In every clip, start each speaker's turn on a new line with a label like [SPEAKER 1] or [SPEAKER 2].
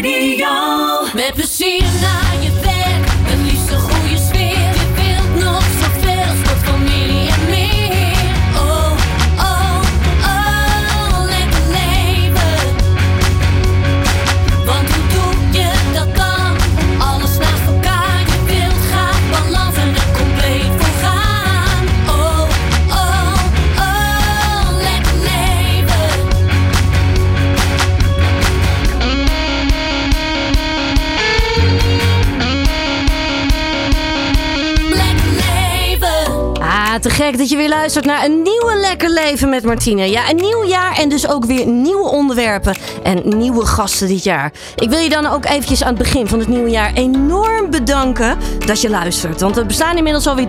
[SPEAKER 1] Radio. Dat je
[SPEAKER 2] weer luistert naar een nieuwe Lekker Leven met Martine. Ja, een nieuw jaar en dus ook weer nieuwe onderwerpen en nieuwe gasten dit jaar. Ik wil je dan ook eventjes aan het begin van het nieuwe jaar enorm bedanken dat je luistert. Want we bestaan inmiddels alweer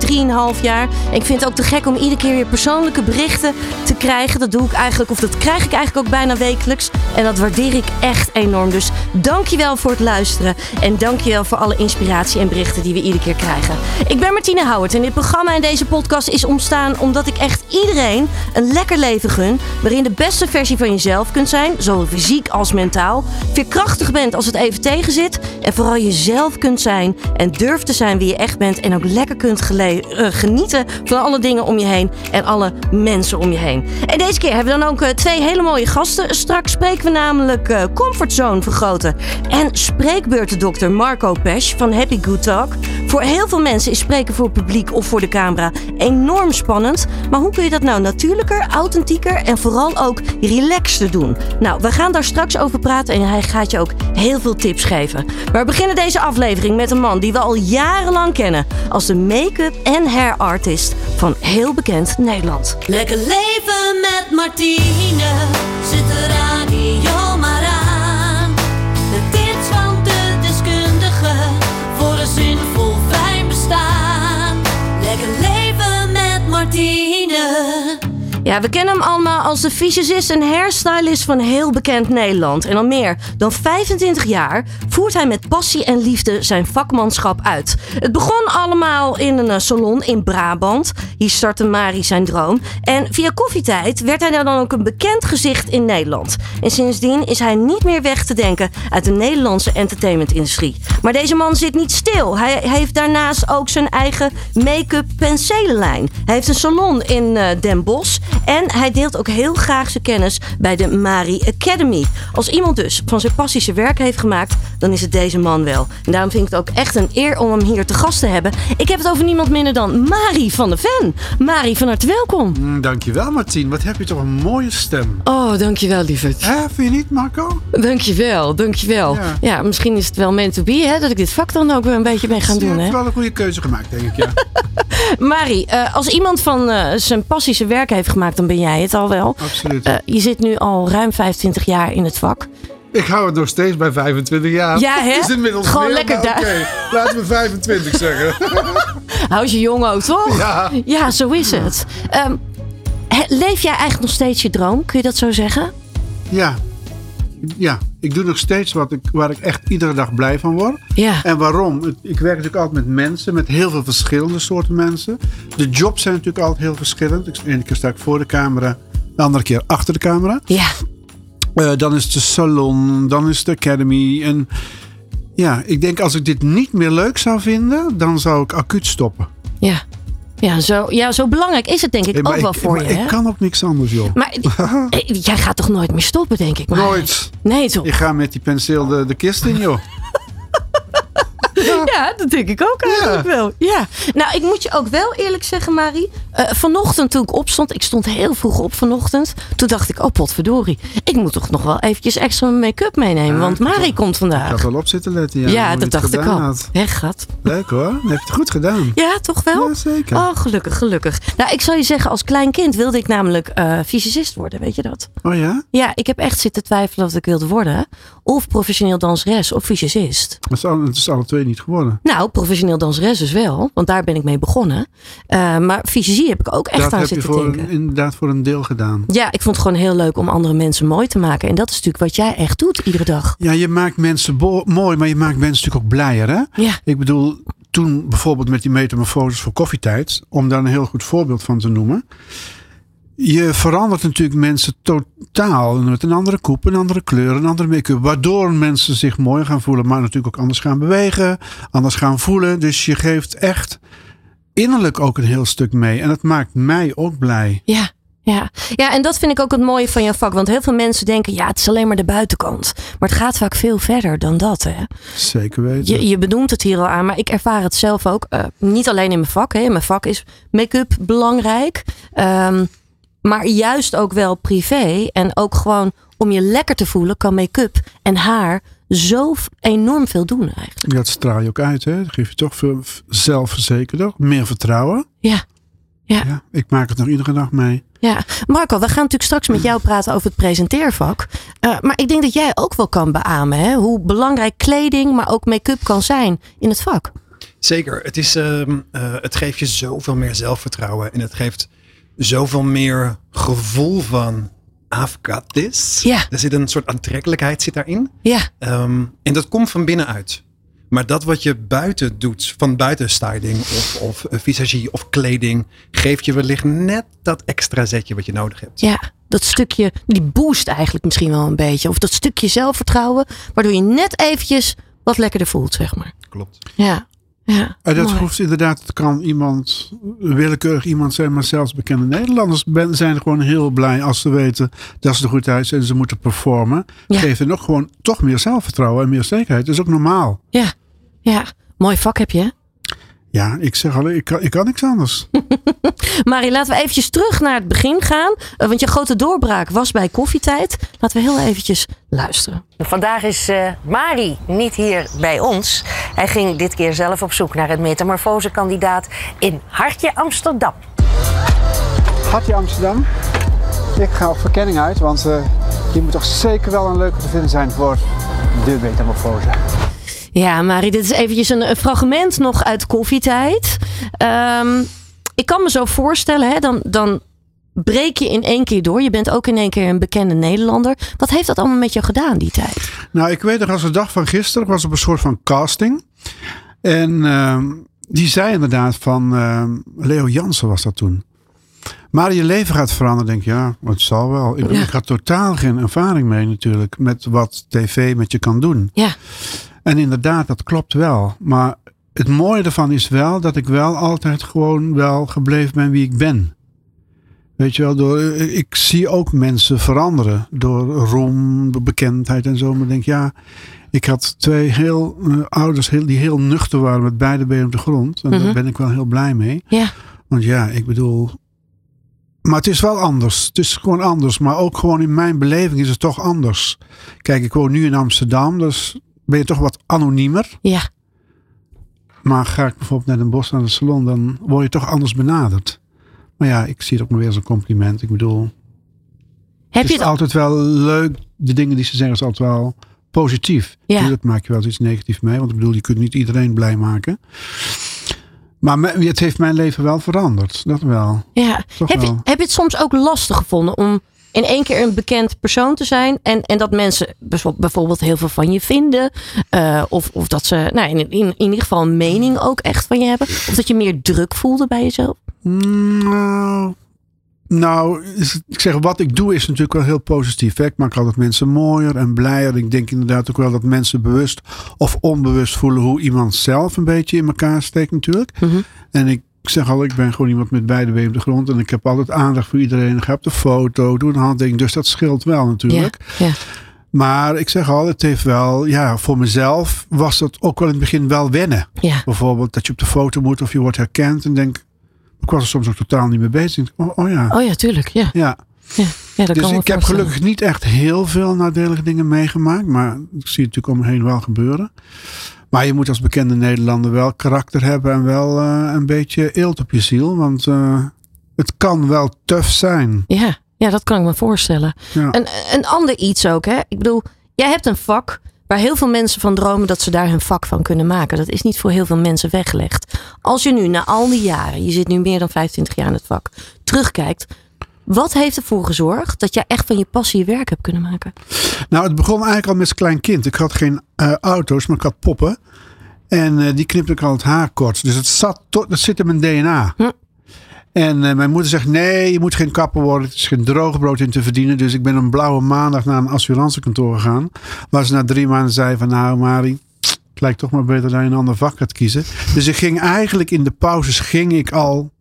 [SPEAKER 2] 3,5 jaar. Ik vind het ook te gek om iedere keer weer persoonlijke berichten te krijgen. Dat doe ik eigenlijk, of dat krijg ik eigenlijk ook bijna wekelijks. En dat waardeer ik echt enorm. Dus dankjewel voor het luisteren. En dankjewel voor alle inspiratie en berichten die we iedere keer krijgen. Ik ben Martine Houwert en dit programma en deze podcast is ontstaan omdat ik echt iedereen een lekker leven gun. Waarin de beste versie van jezelf kunt zijn, zowel fysiek als mentaal. Veerkrachtig bent als het even tegen zit. En vooral jezelf kunt zijn en durft te zijn wie je echt bent. En ook lekker kunt eh, genieten van alle dingen om je heen en alle mensen om je heen. En deze keer hebben we dan ook eh, twee hele mooie gasten. Straks spreken we namelijk eh, Comfortzone vergroten. En spreekbeurtendokter Marco Pesch van Happy Good Talk. Voor heel veel mensen is spreken voor het publiek of voor de camera enorm spannend. Maar hoe kun je dat nou natuurlijker, authentieker en vooral ook relaxter doen? Nou, we gaan daar straks over praten en hij gaat je ook heel veel tips geven. Maar we beginnen deze aflevering met een man die we al jarenlang kennen als de make-up en hair artist van heel bekend Nederland.
[SPEAKER 1] Lekker leven met Martine. Zet de
[SPEAKER 2] Ja, we kennen hem allemaal als de visagist en hairstylist van heel bekend Nederland. En al meer dan 25 jaar voert hij met passie en liefde zijn vakmanschap uit. Het begon allemaal in een eh, salon in Brabant. Hier startte Mari zijn droom. En via koffietijd werd hij dan ook een bekend gezicht in Nederland. En sindsdien is hij niet meer weg te denken uit de Nederlandse entertainmentindustrie. Maar deze man zit niet stil. Hij heeft daarnaast ook zijn eigen make-up penselenlijn. Hij heeft een salon in eh, Den Bosch. En hij deelt ook heel graag zijn kennis bij de Mari Academy. Als iemand dus van zijn passie zijn werk heeft gemaakt, dan is het deze man wel. En daarom vind ik het ook echt een eer om hem hier te gast te hebben. Ik heb het over niemand minder dan Mari van de Ven. Mari, van harte welkom.
[SPEAKER 3] Mm, Dankjewel Martien, wat heb je toch een mooie stem.
[SPEAKER 2] Oh, dankjewel lieverd.
[SPEAKER 3] Hè, vind je niet Marco?
[SPEAKER 2] Dankjewel, dankjewel. Ja.
[SPEAKER 3] Ja.
[SPEAKER 2] misschien is het wel meant to be, hè, dat ik dit vak dan ook weer een beetje ben gaan
[SPEAKER 3] Je
[SPEAKER 2] doen.
[SPEAKER 3] hebt
[SPEAKER 2] Hè?
[SPEAKER 3] wel een goede keuze gemaakt denk ik, ja.
[SPEAKER 2] Mari, eh, als iemand van eh, zijn passie zijn werk heeft gemaakt, dan ben jij het al wel.
[SPEAKER 3] Absoluut.
[SPEAKER 2] Eh, je zit nu al ruim 25 jaar in het vak.
[SPEAKER 3] ik hou het nog steeds bij 25 jaar.
[SPEAKER 2] Ja, hè?
[SPEAKER 3] Is inmiddels
[SPEAKER 2] Gewoon
[SPEAKER 3] meer,
[SPEAKER 2] lekker
[SPEAKER 3] maar
[SPEAKER 2] daar.
[SPEAKER 3] Oké, laten we 25 zeggen.
[SPEAKER 2] Hou je jong ook, toch?
[SPEAKER 3] Ja.
[SPEAKER 2] Ja, zo is het. Ehm, leef jij eigenlijk nog steeds je droom? Kun je dat zo zeggen?
[SPEAKER 3] ja. Ja, ik doe nog steeds wat ik, waar ik echt iedere dag blij van word.
[SPEAKER 2] Ja.
[SPEAKER 3] En waarom? Ik werk natuurlijk altijd met mensen, met heel veel verschillende soorten mensen. De jobs zijn natuurlijk altijd heel verschillend. De ene keer sta ik voor de camera, de andere keer achter de camera.
[SPEAKER 2] Ja.
[SPEAKER 3] Eh, dan is het de salon, dan is het de academy. En ja, ik denk als ik dit niet meer leuk zou vinden, dan zou ik acuut stoppen.
[SPEAKER 2] Ja. Ja zo, ja, zo belangrijk is het denk ik ook wel voor je. hè?
[SPEAKER 3] ik kan ook niks anders, joh.
[SPEAKER 2] Maar eh, jij gaat toch nooit meer stoppen, denk ik? Maar,
[SPEAKER 3] Nooit.
[SPEAKER 2] Nee, toch?
[SPEAKER 3] Ik ga met die penseel de, de kist in, joh.
[SPEAKER 2] Ja, dat denk ik ook eigenlijk wel. Ja. Nou, ik moet je ook wel eerlijk zeggen, Marie. eh, vanochtend toen ik opstond, ik stond heel vroeg op vanochtend. Toen dacht ik, oh potverdorie. Ik moet toch nog wel eventjes extra mijn make-up meenemen.
[SPEAKER 3] Ja,
[SPEAKER 2] want Marie komt
[SPEAKER 3] Ik had
[SPEAKER 2] vandaag.
[SPEAKER 3] wel op zitten letten, ja.
[SPEAKER 2] Dat dacht ik al. Hè, gat?
[SPEAKER 3] Leuk hoor, dan heb je het goed gedaan.
[SPEAKER 2] Ja, toch wel?
[SPEAKER 3] Ja, zeker.
[SPEAKER 2] Oh, gelukkig, gelukkig. Nou, ik zal je zeggen, als klein kind wilde ik namelijk eh fysicist worden, weet je dat?
[SPEAKER 3] Oh ja?
[SPEAKER 2] Ja, ik heb echt zitten twijfelen wat ik wilde worden. Of professioneel danseres of fysicist.
[SPEAKER 3] Het is, alle, het is alle twee niet geworden.
[SPEAKER 2] Nou, professioneel danseres dus wel, want daar ben ik mee begonnen. Eh, maar fysiologie heb ik ook echt
[SPEAKER 3] dat
[SPEAKER 2] aan
[SPEAKER 3] je
[SPEAKER 2] zitten
[SPEAKER 3] voor,
[SPEAKER 2] denken.
[SPEAKER 3] een- inderdaad voor een deel gedaan.
[SPEAKER 2] Ja, ik vond het gewoon heel leuk om andere mensen mooi te maken. En dat is natuurlijk wat jij echt doet iedere dag.
[SPEAKER 3] Ja, je maakt mensen mooi, maar je maakt mensen natuurlijk ook blijer, hè?
[SPEAKER 2] Ja,
[SPEAKER 3] Ik bedoel, toen bijvoorbeeld met die metamorfoses voor koffietijd, om daar een heel goed voorbeeld van te noemen. Je verandert natuurlijk mensen totaal. Met een andere koep, een andere kleur, een andere make-up. Waardoor mensen zich mooi gaan voelen. Maar natuurlijk ook anders gaan bewegen. Anders gaan voelen. Dus je geeft echt innerlijk ook een heel stuk mee. En dat maakt mij ook blij.
[SPEAKER 2] Ja. Ja. ja, en dat vind ik ook het mooie van jouw vak. Want heel veel mensen denken, ja, het is alleen maar de buitenkant. Maar het gaat vaak veel verder dan dat. Hè?
[SPEAKER 3] Zeker weten.
[SPEAKER 2] Je, je benoemt het hier al aan, maar ik ervaar het zelf ook. eh, niet alleen in mijn vak. Hè. In mijn vak is make-up belangrijk. Ehm, maar juist ook wel privé. En ook gewoon om je lekker te voelen, kan make-up en haar zo enorm veel doen eigenlijk.
[SPEAKER 3] Ja, Dat straal je ook uit. Hè? Dat geef je toch veel zelfverzekerder. Meer vertrouwen.
[SPEAKER 2] Ja. Ja.
[SPEAKER 3] Ja, ik maak het nog iedere dag mee.
[SPEAKER 2] Ja, Marco, we gaan natuurlijk straks met jou praten over het presenteervak. Eh, maar ik denk dat jij ook wel kan beamen hè? hoe belangrijk kleding, maar ook make-up kan zijn in het vak.
[SPEAKER 4] Zeker. Het, is, ehm, eh, het geeft je zoveel meer zelfvertrouwen. En het geeft zoveel meer gevoel van... I've got this.
[SPEAKER 2] Ja.
[SPEAKER 4] Er zit een soort aantrekkelijkheid zit daarin.
[SPEAKER 2] Ja,
[SPEAKER 4] Ehm, en dat komt van binnenuit. Maar dat wat je buiten doet, van buiten styling of, of eh, visagie of kleding, geeft je wellicht net dat extra zetje wat je nodig hebt.
[SPEAKER 2] ja, dat stukje, die boost eigenlijk misschien wel een beetje. Of dat stukje zelfvertrouwen, waardoor je net eventjes wat lekkerder voelt, zeg maar.
[SPEAKER 4] Klopt.
[SPEAKER 2] Ja, ja.
[SPEAKER 3] Dat hoeft inderdaad, het kan iemand, willekeurig iemand zijn, maar zelfs bekende Nederlanders ben, zijn gewoon heel blij als ze weten dat ze er goed uit zijn en ze moeten performen.
[SPEAKER 2] Ja.
[SPEAKER 3] Geeft hen nog gewoon toch meer zelfvertrouwen en meer zekerheid. Dat is ook normaal.
[SPEAKER 2] Ja, ja. Mooi vak heb je, hè?
[SPEAKER 3] Ja, ik zeg al, ik kan, ik kan niks anders.
[SPEAKER 2] Marie, laten we eventjes terug naar het begin gaan. Eh, want je grote doorbraak was bij koffietijd. Laten we heel eventjes luisteren.
[SPEAKER 5] Vandaag is eh Mari niet hier bij ons. Hij ging dit keer zelf op zoek naar een metamorfosekandidaat in Hartje Amsterdam.
[SPEAKER 6] Hartje Amsterdam. Ik ga op verkenning uit, want eh hier moet toch zeker wel een leuke te vinden zijn voor de metamorfose.
[SPEAKER 2] Ja, Marie, dit is eventjes een, fragment nog uit koffietijd. Ehm, ik kan me zo voorstellen, hè, dan, dan breek je in één keer door. Je bent ook in één keer een bekende Nederlander. Wat heeft dat allemaal met jou gedaan, die tijd?
[SPEAKER 3] Nou, ik weet nog als de dag van gisteren was op een soort van casting. En ehm, die zei inderdaad van, ehm, Leo Jansen was dat toen. Maar je leven gaat veranderen. Denk je, ja, het zal wel. Ik,
[SPEAKER 2] Ja.
[SPEAKER 3] ik had totaal geen ervaring mee natuurlijk. Met wat tv met je kan doen.
[SPEAKER 2] Ja,
[SPEAKER 3] En inderdaad, dat klopt wel. Maar het mooie ervan is wel dat ik wel altijd gewoon wel gebleven ben wie ik ben. Weet je wel, door, ik zie ook mensen veranderen door roem, bekendheid en zo. Maar ik denk, ja, ik had twee heel eh, ouders heel, die heel nuchter waren met beide benen op de grond. En
[SPEAKER 2] Mhm.
[SPEAKER 3] daar ben ik wel heel blij mee.
[SPEAKER 2] ja,
[SPEAKER 3] Want ja, ik bedoel. Maar het is wel anders. Het is gewoon anders. Maar ook gewoon in mijn beleving is het toch anders. Kijk, ik woon nu in Amsterdam. Dus ben je toch wat anoniemer.
[SPEAKER 2] ja.
[SPEAKER 3] Maar ga ik bijvoorbeeld naar Den Bosch naar de salon. Dan word je toch anders benaderd. Maar ja, ik zie het ook maar weer als een compliment. Ik bedoel,
[SPEAKER 2] Heb
[SPEAKER 3] het
[SPEAKER 2] je
[SPEAKER 3] is
[SPEAKER 2] het
[SPEAKER 3] altijd wel leuk. De dingen die ze zeggen is altijd wel positief.
[SPEAKER 2] Ja.
[SPEAKER 3] Natuurlijk maak je wel eens iets negatiefs mee. Want ik bedoel, je kunt niet iedereen blij maken. Maar het heeft mijn leven wel veranderd. Dat wel.
[SPEAKER 2] Ja.
[SPEAKER 3] Toch
[SPEAKER 2] Heb je, heb je het soms ook lastig gevonden om in één keer een bekend persoon te zijn en, en dat mensen bijvo- bijvoorbeeld heel veel van je vinden? eh, of, of dat ze nou, in, in, in ieder geval een mening ook echt van je hebben? Of dat je meer druk voelde bij jezelf?
[SPEAKER 3] Nou, nou is ik zeg, wat ik doe is natuurlijk wel heel positief. hè. Ik maak altijd mensen mooier en blijer. Ik denk inderdaad ook wel dat mensen bewust of onbewust voelen hoe iemand zelf een beetje in elkaar steekt natuurlijk.
[SPEAKER 2] Mhm.
[SPEAKER 3] En ik zeg al, ik ben gewoon iemand met beide benen op de grond. En ik heb altijd aandacht voor iedereen. Ik ga op de foto, doe een handtekening. Dus dat scheelt wel natuurlijk.
[SPEAKER 2] Ja, ja.
[SPEAKER 3] Maar ik zeg al, het heeft wel, ja, voor mezelf was dat ook wel in het begin wel wennen.
[SPEAKER 2] Ja,
[SPEAKER 3] Bijvoorbeeld dat je op de foto moet of je wordt herkend. En denk, ik was er soms ook totaal niet mee bezig. Ik Oh, oh ja,
[SPEAKER 2] oh ja, tuurlijk. Ja,
[SPEAKER 3] ja.
[SPEAKER 2] ja. ja dat
[SPEAKER 3] Dus
[SPEAKER 2] kan
[SPEAKER 3] ik heb gelukkig niet echt heel veel nadelige dingen meegemaakt. Maar ik zie het natuurlijk om me heen wel gebeuren. Maar je moet als bekende Nederlander wel karakter hebben. En wel eh, een beetje eelt op je ziel. Want eh, het kan wel tough zijn.
[SPEAKER 2] Ja, ja, dat kan ik me voorstellen.
[SPEAKER 3] Ja.
[SPEAKER 2] Een, een ander iets ook, hè? Ik bedoel, jij hebt een vak waar heel veel mensen van dromen dat ze daar hun vak van kunnen maken. Dat is niet voor heel veel mensen weggelegd. Als je nu na al die jaren, je zit nu meer dan 25 jaar in het vak, terugkijkt. Wat heeft ervoor gezorgd dat jij echt van je passie je werk hebt kunnen maken?
[SPEAKER 3] Nou, het begon eigenlijk al met een klein kind. Ik had geen eh, auto's, maar ik had poppen. En eh, die knipte ik al het haar kort. Dus het, zat tot, dat zit in mijn DNA.
[SPEAKER 2] Hm.
[SPEAKER 3] En eh, mijn moeder zegt, nee, je moet geen kapper worden. Het is geen droog brood in te verdienen. Dus ik ben een blauwe maandag naar een assurantiekantoor gegaan. Waar ze na drie maanden zei van, nou Marie, het lijkt toch maar beter dat je een ander vak gaat kiezen. Dus ik ging eigenlijk in de pauzes ging ik al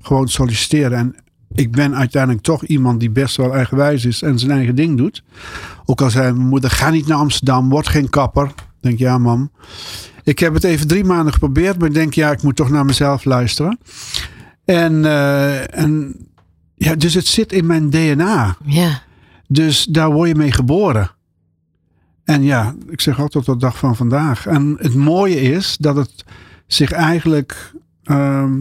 [SPEAKER 3] gewoon solliciteren. En ik ben uiteindelijk toch iemand die best wel eigenwijs is en zijn eigen ding doet. Ook al zei mijn moeder, ga niet naar Amsterdam, word geen kapper. Ik denk, ja mam. Ik heb het even drie maanden geprobeerd, maar ik denk, ja, ik moet toch naar mezelf luisteren. En, eh, en ja, dus het zit in mijn DNA.
[SPEAKER 2] Ja.
[SPEAKER 3] Dus daar word je mee geboren. En ja, ik zeg altijd tot de dag van vandaag. En het mooie is dat het zich eigenlijk ehm,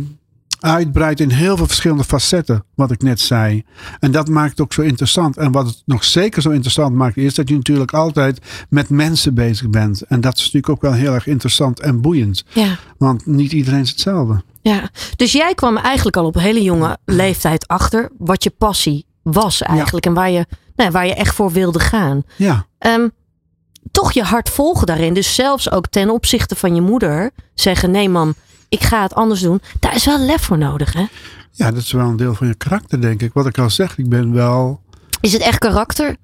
[SPEAKER 3] uitbreidt in heel veel verschillende facetten, wat ik net zei. En dat maakt het ook zo interessant. En wat het nog zeker zo interessant maakt, is dat je natuurlijk altijd met mensen bezig bent. En dat is natuurlijk ook wel heel erg interessant en boeiend.
[SPEAKER 2] Ja.
[SPEAKER 3] Want niet iedereen is hetzelfde.
[SPEAKER 2] Ja, dus jij kwam eigenlijk al op een hele jonge leeftijd achter wat je passie was eigenlijk. En waar je, nou, waar je echt voor wilde gaan.
[SPEAKER 3] Ja.
[SPEAKER 2] Ehm, toch je hart volgen daarin. Dus zelfs ook ten opzichte van je moeder zeggen: nee, mam, ik ga het anders doen. Daar is wel lef voor nodig, hè?
[SPEAKER 3] Ja, dat is wel een deel van je karakter, denk ik. Wat ik al zeg, ik ben wel.
[SPEAKER 2] Is het echt karakter?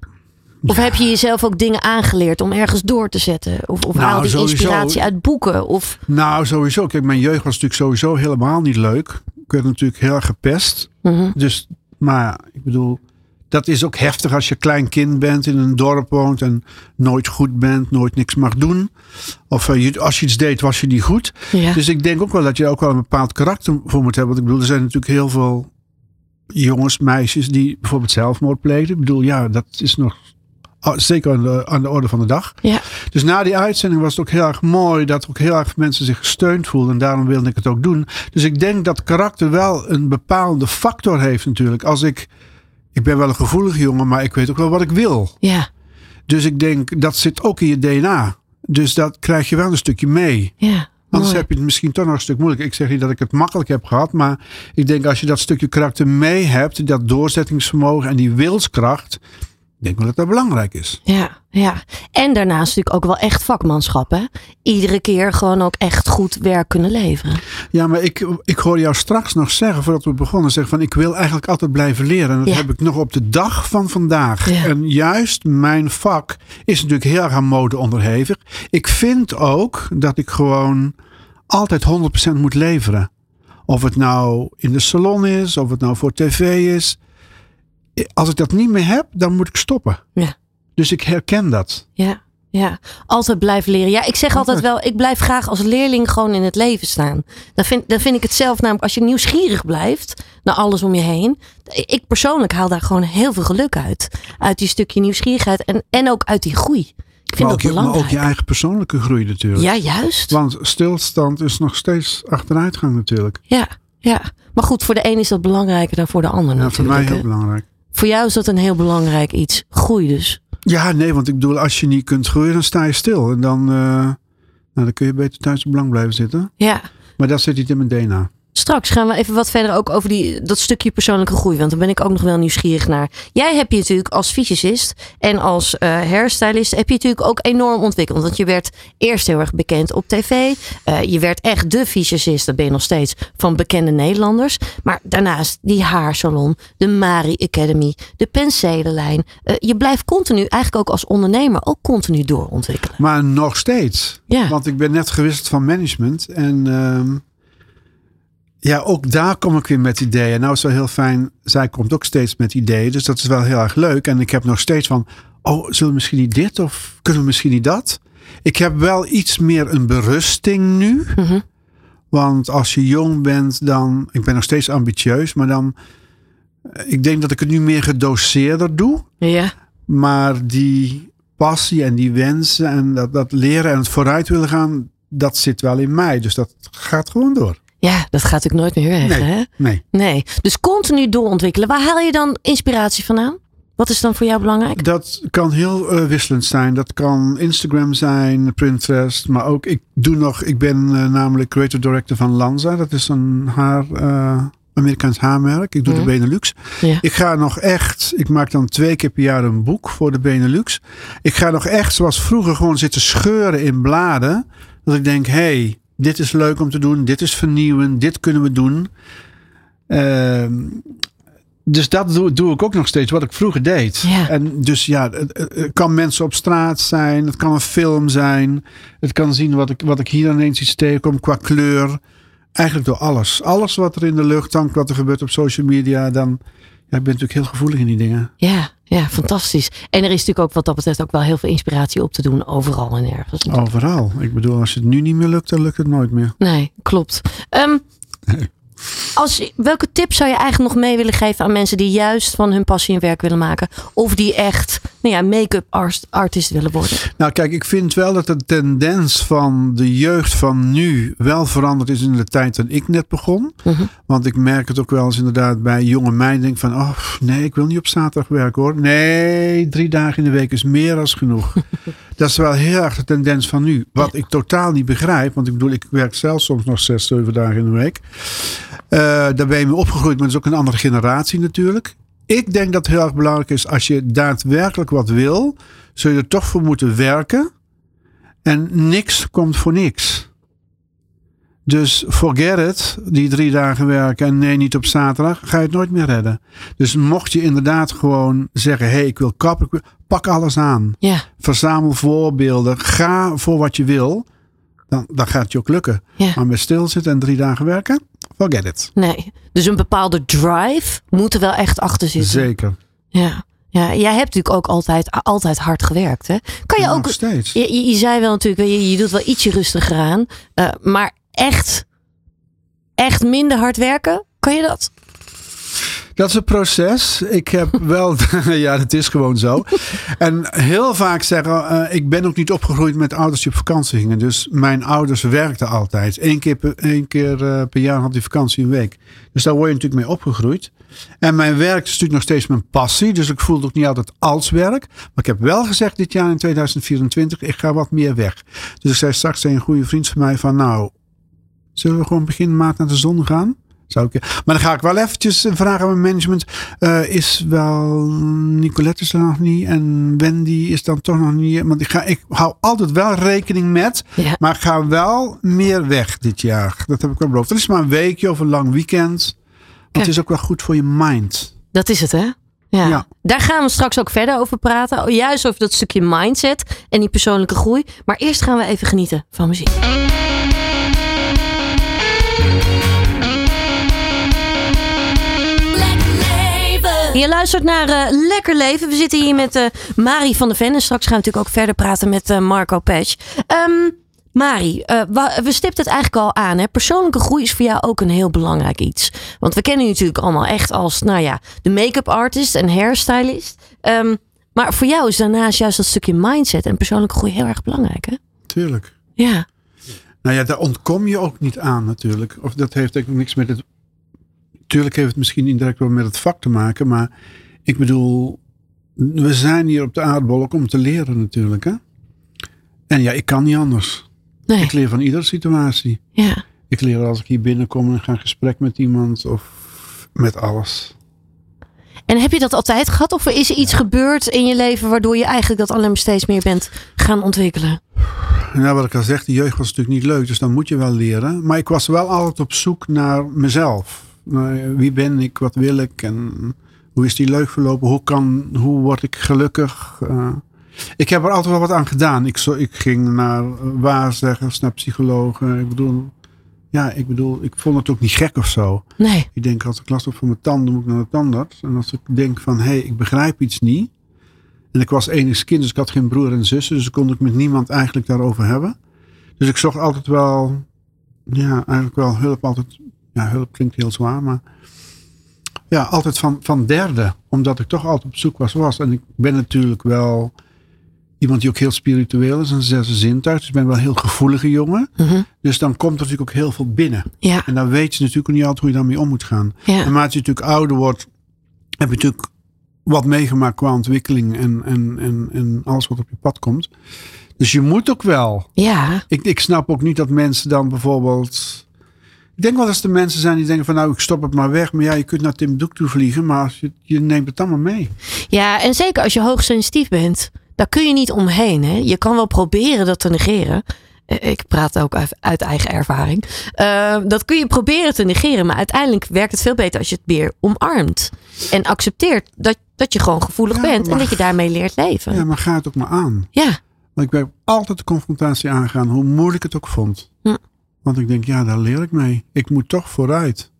[SPEAKER 2] Of heb je jezelf ook dingen aangeleerd om ergens door te zetten? Of, of
[SPEAKER 3] Nou,
[SPEAKER 2] haal je inspiratie uit boeken? Of,
[SPEAKER 3] Nou, sowieso. Kijk, mijn jeugd was natuurlijk sowieso helemaal niet leuk. Ik werd natuurlijk heel erg gepest.
[SPEAKER 2] Mhm.
[SPEAKER 3] Dus, maar ik bedoel, dat is ook heftig als je klein kind bent, in een dorp woont en nooit goed bent, nooit niks mag doen. Of eh, je, als je iets deed, was je niet goed.
[SPEAKER 2] ja.
[SPEAKER 3] Dus ik denk ook wel dat je ook wel een bepaald karakter voor moet hebben. Want ik bedoel, er zijn natuurlijk heel veel jongens, meisjes die bijvoorbeeld zelfmoord pleegden. Ik bedoel, ja, dat is nog ah, zeker aan de, aan de orde van de dag.
[SPEAKER 2] ja.
[SPEAKER 3] Dus na die uitzending was het ook heel erg mooi dat ook heel erg mensen zich gesteund voelden. En daarom wilde ik het ook doen. Dus ik denk dat karakter wel een bepaalde factor heeft natuurlijk. Als ik, ik ben wel een gevoelige jongen, maar ik weet ook wel wat ik wil.
[SPEAKER 2] ja.
[SPEAKER 3] Dus ik denk, dat zit ook in je DNA. Dus dat krijg je wel een stukje mee.
[SPEAKER 2] ja.
[SPEAKER 3] Anders
[SPEAKER 2] Mooi.
[SPEAKER 3] heb je het misschien toch nog een stuk moeilijk. Ik zeg niet dat ik het makkelijk heb gehad. Maar ik denk als je dat stukje karakter mee hebt. Dat doorzettingsvermogen en die wilskracht. Ik denk wel dat dat belangrijk is.
[SPEAKER 2] Ja, ja. En daarnaast natuurlijk ook wel echt vakmanschap, hè? Iedere keer gewoon ook echt goed werk kunnen leveren.
[SPEAKER 3] Ja, maar ik, ik hoorde jou straks nog zeggen, voordat we begonnen, zeggen van ik wil eigenlijk altijd blijven leren. En dat
[SPEAKER 2] Ja.
[SPEAKER 3] heb ik nog op de dag van vandaag.
[SPEAKER 2] Ja.
[SPEAKER 3] En juist mijn vak is natuurlijk heel erg aan mode onderhevig. Ik vind ook dat ik gewoon altijd 100% moet leveren. Of het nou in de salon is, of het nou voor tv is. Als ik dat niet meer heb, dan moet ik stoppen.
[SPEAKER 2] Ja.
[SPEAKER 3] Dus ik herken dat.
[SPEAKER 2] Ja, ja. Altijd blijven leren. Ja, ik zeg altijd wel, ik blijf graag als leerling gewoon in het leven staan. Dan vind, dan vind ik het zelf namelijk, als je nieuwsgierig blijft naar alles om je heen. Ik persoonlijk haal daar gewoon heel veel geluk uit. Uit die stukje nieuwsgierigheid en, en ook uit die groei. Ik vind
[SPEAKER 3] Maar
[SPEAKER 2] dat
[SPEAKER 3] ook, je, maar
[SPEAKER 2] belangrijk.
[SPEAKER 3] ook je eigen persoonlijke groei natuurlijk.
[SPEAKER 2] Ja, juist.
[SPEAKER 3] Want stilstand is nog steeds achteruitgang natuurlijk.
[SPEAKER 2] Ja, ja. Maar goed, voor de een is dat belangrijker dan voor de ander
[SPEAKER 3] Ja, voor mij
[SPEAKER 2] natuurlijk.
[SPEAKER 3] heel belangrijk.
[SPEAKER 2] Voor jou is dat een heel belangrijk iets. Groei dus.
[SPEAKER 3] Ja, nee, want ik bedoel, als je niet kunt groeien, dan sta je stil. En dan, eh, nou, dan kun je beter thuis op belang blijven zitten.
[SPEAKER 2] Ja.
[SPEAKER 3] Maar dat zit niet in mijn DNA.
[SPEAKER 2] Straks gaan we even wat verder ook over die, dat stukje persoonlijke groei. Want daar ben ik ook nog wel nieuwsgierig naar. Jij hebt je natuurlijk als fysicist en als eh hairstylist... heb je natuurlijk ook enorm ontwikkeld. Want je werd eerst heel erg bekend op tv. Eh, je werd echt de fysicist, dat ben je nog steeds, van bekende Nederlanders. Maar daarnaast die haarsalon, de Mari Academy, de penselenlijn. Eh, je blijft continu, eigenlijk ook als ondernemer, ook continu doorontwikkelen.
[SPEAKER 3] Maar nog steeds.
[SPEAKER 2] Ja.
[SPEAKER 3] Want ik ben net gewisseld van management. En ehm, ja, ook daar kom ik weer met ideeën. Nou is wel heel fijn. Zij komt ook steeds met ideeën. Dus dat is wel heel erg leuk. En ik heb nog steeds van... Oh, zullen we misschien niet dit? Of kunnen we misschien niet dat? Ik heb wel iets meer een berusting nu.
[SPEAKER 2] Mhm.
[SPEAKER 3] Want als je jong bent, dan. Ik ben nog steeds ambitieus, maar dan. eh, Ik denk dat ik het nu meer gedoseerder doe.
[SPEAKER 2] Ja.
[SPEAKER 3] Maar die passie en die wensen en dat, dat leren en het vooruit willen gaan, dat zit wel in mij. Dus dat gaat gewoon door.
[SPEAKER 2] Ja, dat gaat natuurlijk nooit meer weg.
[SPEAKER 3] Nee.
[SPEAKER 2] Hè?
[SPEAKER 3] Nee.
[SPEAKER 2] Nee, dus continu doorontwikkelen. Waar haal je dan inspiratie vandaan? Wat is dan voor jou belangrijk?
[SPEAKER 3] Dat kan heel eh, wisselend zijn. Dat kan Instagram zijn, Pinterest. Maar ook, ik doe nog, ik ben eh, namelijk creative director van Lanza. Dat is een haar, eh, Amerikaans haarmerk. Ik doe
[SPEAKER 2] Mhm.
[SPEAKER 3] de Benelux.
[SPEAKER 2] Ja.
[SPEAKER 3] Ik ga nog echt, ik maak dan twee keer per jaar een boek voor de Benelux. Ik ga nog echt zoals vroeger gewoon zitten scheuren in bladen. Dat ik denk, hé, hey, dit is leuk om te doen. Dit is vernieuwen. Dit kunnen we doen. Ehm, dus dat doe, doe ik ook nog steeds, wat ik vroeger deed.
[SPEAKER 2] Ja.
[SPEAKER 3] En dus ja, het kan mensen op straat zijn, het kan een film zijn, het kan zien wat ik, wat ik hier ineens iets tegenkom qua kleur. Eigenlijk door alles. Alles wat er in de lucht hangt, wat er gebeurt op social media, dan. Ja, ik ben natuurlijk heel gevoelig in die dingen.
[SPEAKER 2] Ja, ja, fantastisch. En er is natuurlijk ook wat dat betreft ook wel heel veel inspiratie op te doen. Overal en ergens.
[SPEAKER 3] Overal. Ik bedoel, als het nu niet meer lukt, dan lukt het nooit meer.
[SPEAKER 2] Nee, klopt. Ehm, als, welke tips zou je eigenlijk nog mee willen geven aan mensen die juist van hun passie een werk willen maken? Of die echt nou ja, make-up art- artist willen worden?
[SPEAKER 3] Nou, kijk, ik vind wel dat de tendens van de jeugd van nu wel veranderd is in de tijd dat ik net begon.
[SPEAKER 2] Mhm.
[SPEAKER 3] Want ik merk het ook wel eens inderdaad bij jonge meiden. Denk van, oh nee, ik wil niet op zaterdag werken hoor. Nee, drie dagen in de week is meer dan genoeg. dat is wel heel erg de tendens van nu. Wat ik totaal niet begrijp. Want ik bedoel, ik werk zelf soms nog zes, zeven dagen in de week. Eh, daar ben je mee opgegroeid, maar dat is ook een andere generatie natuurlijk. Ik denk dat het heel erg belangrijk is, als je daadwerkelijk wat wil, zul je er toch voor moeten werken. En niks komt voor niks. Dus forget it, die drie dagen werken en nee, niet op zaterdag, ga je het nooit meer redden. Dus mocht je inderdaad gewoon zeggen, hé, hey, ik wil kappen, pak alles aan.
[SPEAKER 2] Ja,
[SPEAKER 3] Verzamel voorbeelden, ga voor wat je wil, dan, dan gaat het je ook lukken.
[SPEAKER 2] ja.
[SPEAKER 3] Maar met stilzitten en drie dagen werken, forget it.
[SPEAKER 2] Nee. Dus een bepaalde drive moet er wel echt achter zitten.
[SPEAKER 3] Zeker.
[SPEAKER 2] Ja. ja. Jij hebt natuurlijk ook altijd, altijd hard gewerkt. Hè? Kan je ook.
[SPEAKER 3] Nog steeds.
[SPEAKER 2] Je, je, je zei wel natuurlijk, je, je doet wel ietsje rustiger aan. eh, maar echt, echt minder hard werken, kan je dat?
[SPEAKER 3] Dat is een proces. Ik heb wel, ja, dat is gewoon zo. En heel vaak zeggen, eh, ik ben ook niet opgegroeid met ouders die op vakantie gingen. Dus mijn ouders werkten altijd. Eén keer, per, één keer eh, per jaar had die vakantie een week. Dus daar word je natuurlijk mee opgegroeid. En mijn werk is natuurlijk nog steeds mijn passie. Dus ik voel het ook niet altijd als werk. Maar ik heb wel gezegd dit jaar in 2024, ik ga wat meer weg. Dus ik zei straks tegen een goede vriend van mij van, nou, zullen we gewoon begin maart naar de zon gaan? Zou ik, maar dan ga ik wel eventjes vragen aan mijn management. eh, is wel Nicolette is er nog niet en Wendy is dan toch nog niet. Want ik, ga, ik hou altijd wel rekening met.
[SPEAKER 2] Ja.
[SPEAKER 3] Maar ik ga wel meer weg dit jaar. Dat heb ik wel beloofd. Dat is maar een weekje of een lang weekend. Want het is ook wel goed voor je mind.
[SPEAKER 2] Dat is het, hè? Ja.
[SPEAKER 3] Ja.
[SPEAKER 2] Daar gaan we straks ook verder over praten. Juist over dat stukje mindset en die persoonlijke groei. Maar eerst gaan we even genieten van muziek. Je luistert naar eh, Lekker Leven. We zitten hier met eh Mari van der Ven. En straks gaan we natuurlijk ook verder praten met eh, Marco Pesch. Ehm Mari, eh, wa- we stipten het eigenlijk al aan. Hè? Persoonlijke groei is voor jou ook een heel belangrijk iets. Want we kennen je natuurlijk allemaal echt als nou ja, de make-up artist en hairstylist. Ehm, maar voor jou is daarnaast juist dat stukje mindset en persoonlijke groei heel erg belangrijk. Hè?
[SPEAKER 3] Tuurlijk.
[SPEAKER 2] Ja,
[SPEAKER 3] Nou ja, daar ontkom je ook niet aan natuurlijk. Of dat heeft eigenlijk niks met het. Tuurlijk heeft het misschien indirect wel met het vak te maken. Maar ik bedoel, we zijn hier op de aardbol ook om te leren natuurlijk. Hè? En ja, ik kan niet anders.
[SPEAKER 2] nee.
[SPEAKER 3] Ik leer van iedere situatie.
[SPEAKER 2] Ja.
[SPEAKER 3] Ik leer als ik hier binnenkom en ga in gesprek met iemand of met alles.
[SPEAKER 2] En heb je dat altijd gehad? Of is er iets gebeurd in je leven waardoor je eigenlijk dat alleen maar steeds meer bent gaan ontwikkelen?
[SPEAKER 3] Nou, wat ik al zeg, de jeugd was natuurlijk niet leuk, dus dan moet je wel leren. Maar ik was wel altijd op zoek naar mezelf. Wie ben ik, wat wil ik en hoe is die leuk verlopen? Hoe, kan, hoe word ik gelukkig? Eh, ik heb er altijd wel wat aan gedaan. Ik, zo, ik ging naar waarzeggers, naar psychologen. Ik bedoel, ja, ik bedoel, ik vond het ook niet gek of zo.
[SPEAKER 2] Nee.
[SPEAKER 3] Ik denk, als ik last heb van mijn tanden, moet ik naar de tandarts. En als ik denk van, hé, hey, ik begrijp iets niet. En ik was enigszins kind, dus ik had geen broer en zussen. Dus ik kon ik met niemand eigenlijk daarover hebben. Dus ik zocht altijd wel, ja, eigenlijk wel hulp. Altijd, ja, hulp klinkt heel zwaar, maar ja, altijd van, van derde. Omdat ik toch altijd op zoek was, was. En ik ben natuurlijk wel iemand die ook heel spiritueel is. Een zesde zintuig. Dus ik ben wel een heel gevoelige jongen.
[SPEAKER 2] Mhm.
[SPEAKER 3] Dus dan komt er natuurlijk ook heel veel binnen.
[SPEAKER 2] Ja.
[SPEAKER 3] En dan weet je natuurlijk ook niet altijd hoe je daarmee om moet gaan.
[SPEAKER 2] Ja.
[SPEAKER 3] En als je natuurlijk ouder wordt, heb je natuurlijk wat meegemaakt qua ontwikkeling en, en, en, en alles wat op je pad komt. Dus je moet ook wel.
[SPEAKER 2] Ja.
[SPEAKER 3] Ik, ik snap ook niet dat mensen dan bijvoorbeeld. Ik denk wel eens de mensen zijn die denken van nou ik stop het maar weg. Maar ja, je kunt naar Timbuktu vliegen, maar als je, je neemt het allemaal mee.
[SPEAKER 2] Ja, en zeker als je hoogsensitief bent, daar kun je niet omheen. Hè? Je kan wel proberen dat te negeren. eh, ik praat ook uit, eigen ervaring. Eh, dat kun je proberen te negeren, maar uiteindelijk werkt het veel beter als je het weer omarmt. En accepteert dat, dat je gewoon gevoelig
[SPEAKER 3] Ja,
[SPEAKER 2] bent en dat je daarmee leert leven.
[SPEAKER 3] Ja, maar ga het ook maar aan.
[SPEAKER 2] Ja,
[SPEAKER 3] Want ik ben altijd de confrontatie aangegaan, hoe moeilijk ik het ook vond.
[SPEAKER 2] Hm.
[SPEAKER 3] Want ik denk, ja, daar leer ik mee. Ik moet toch vooruit.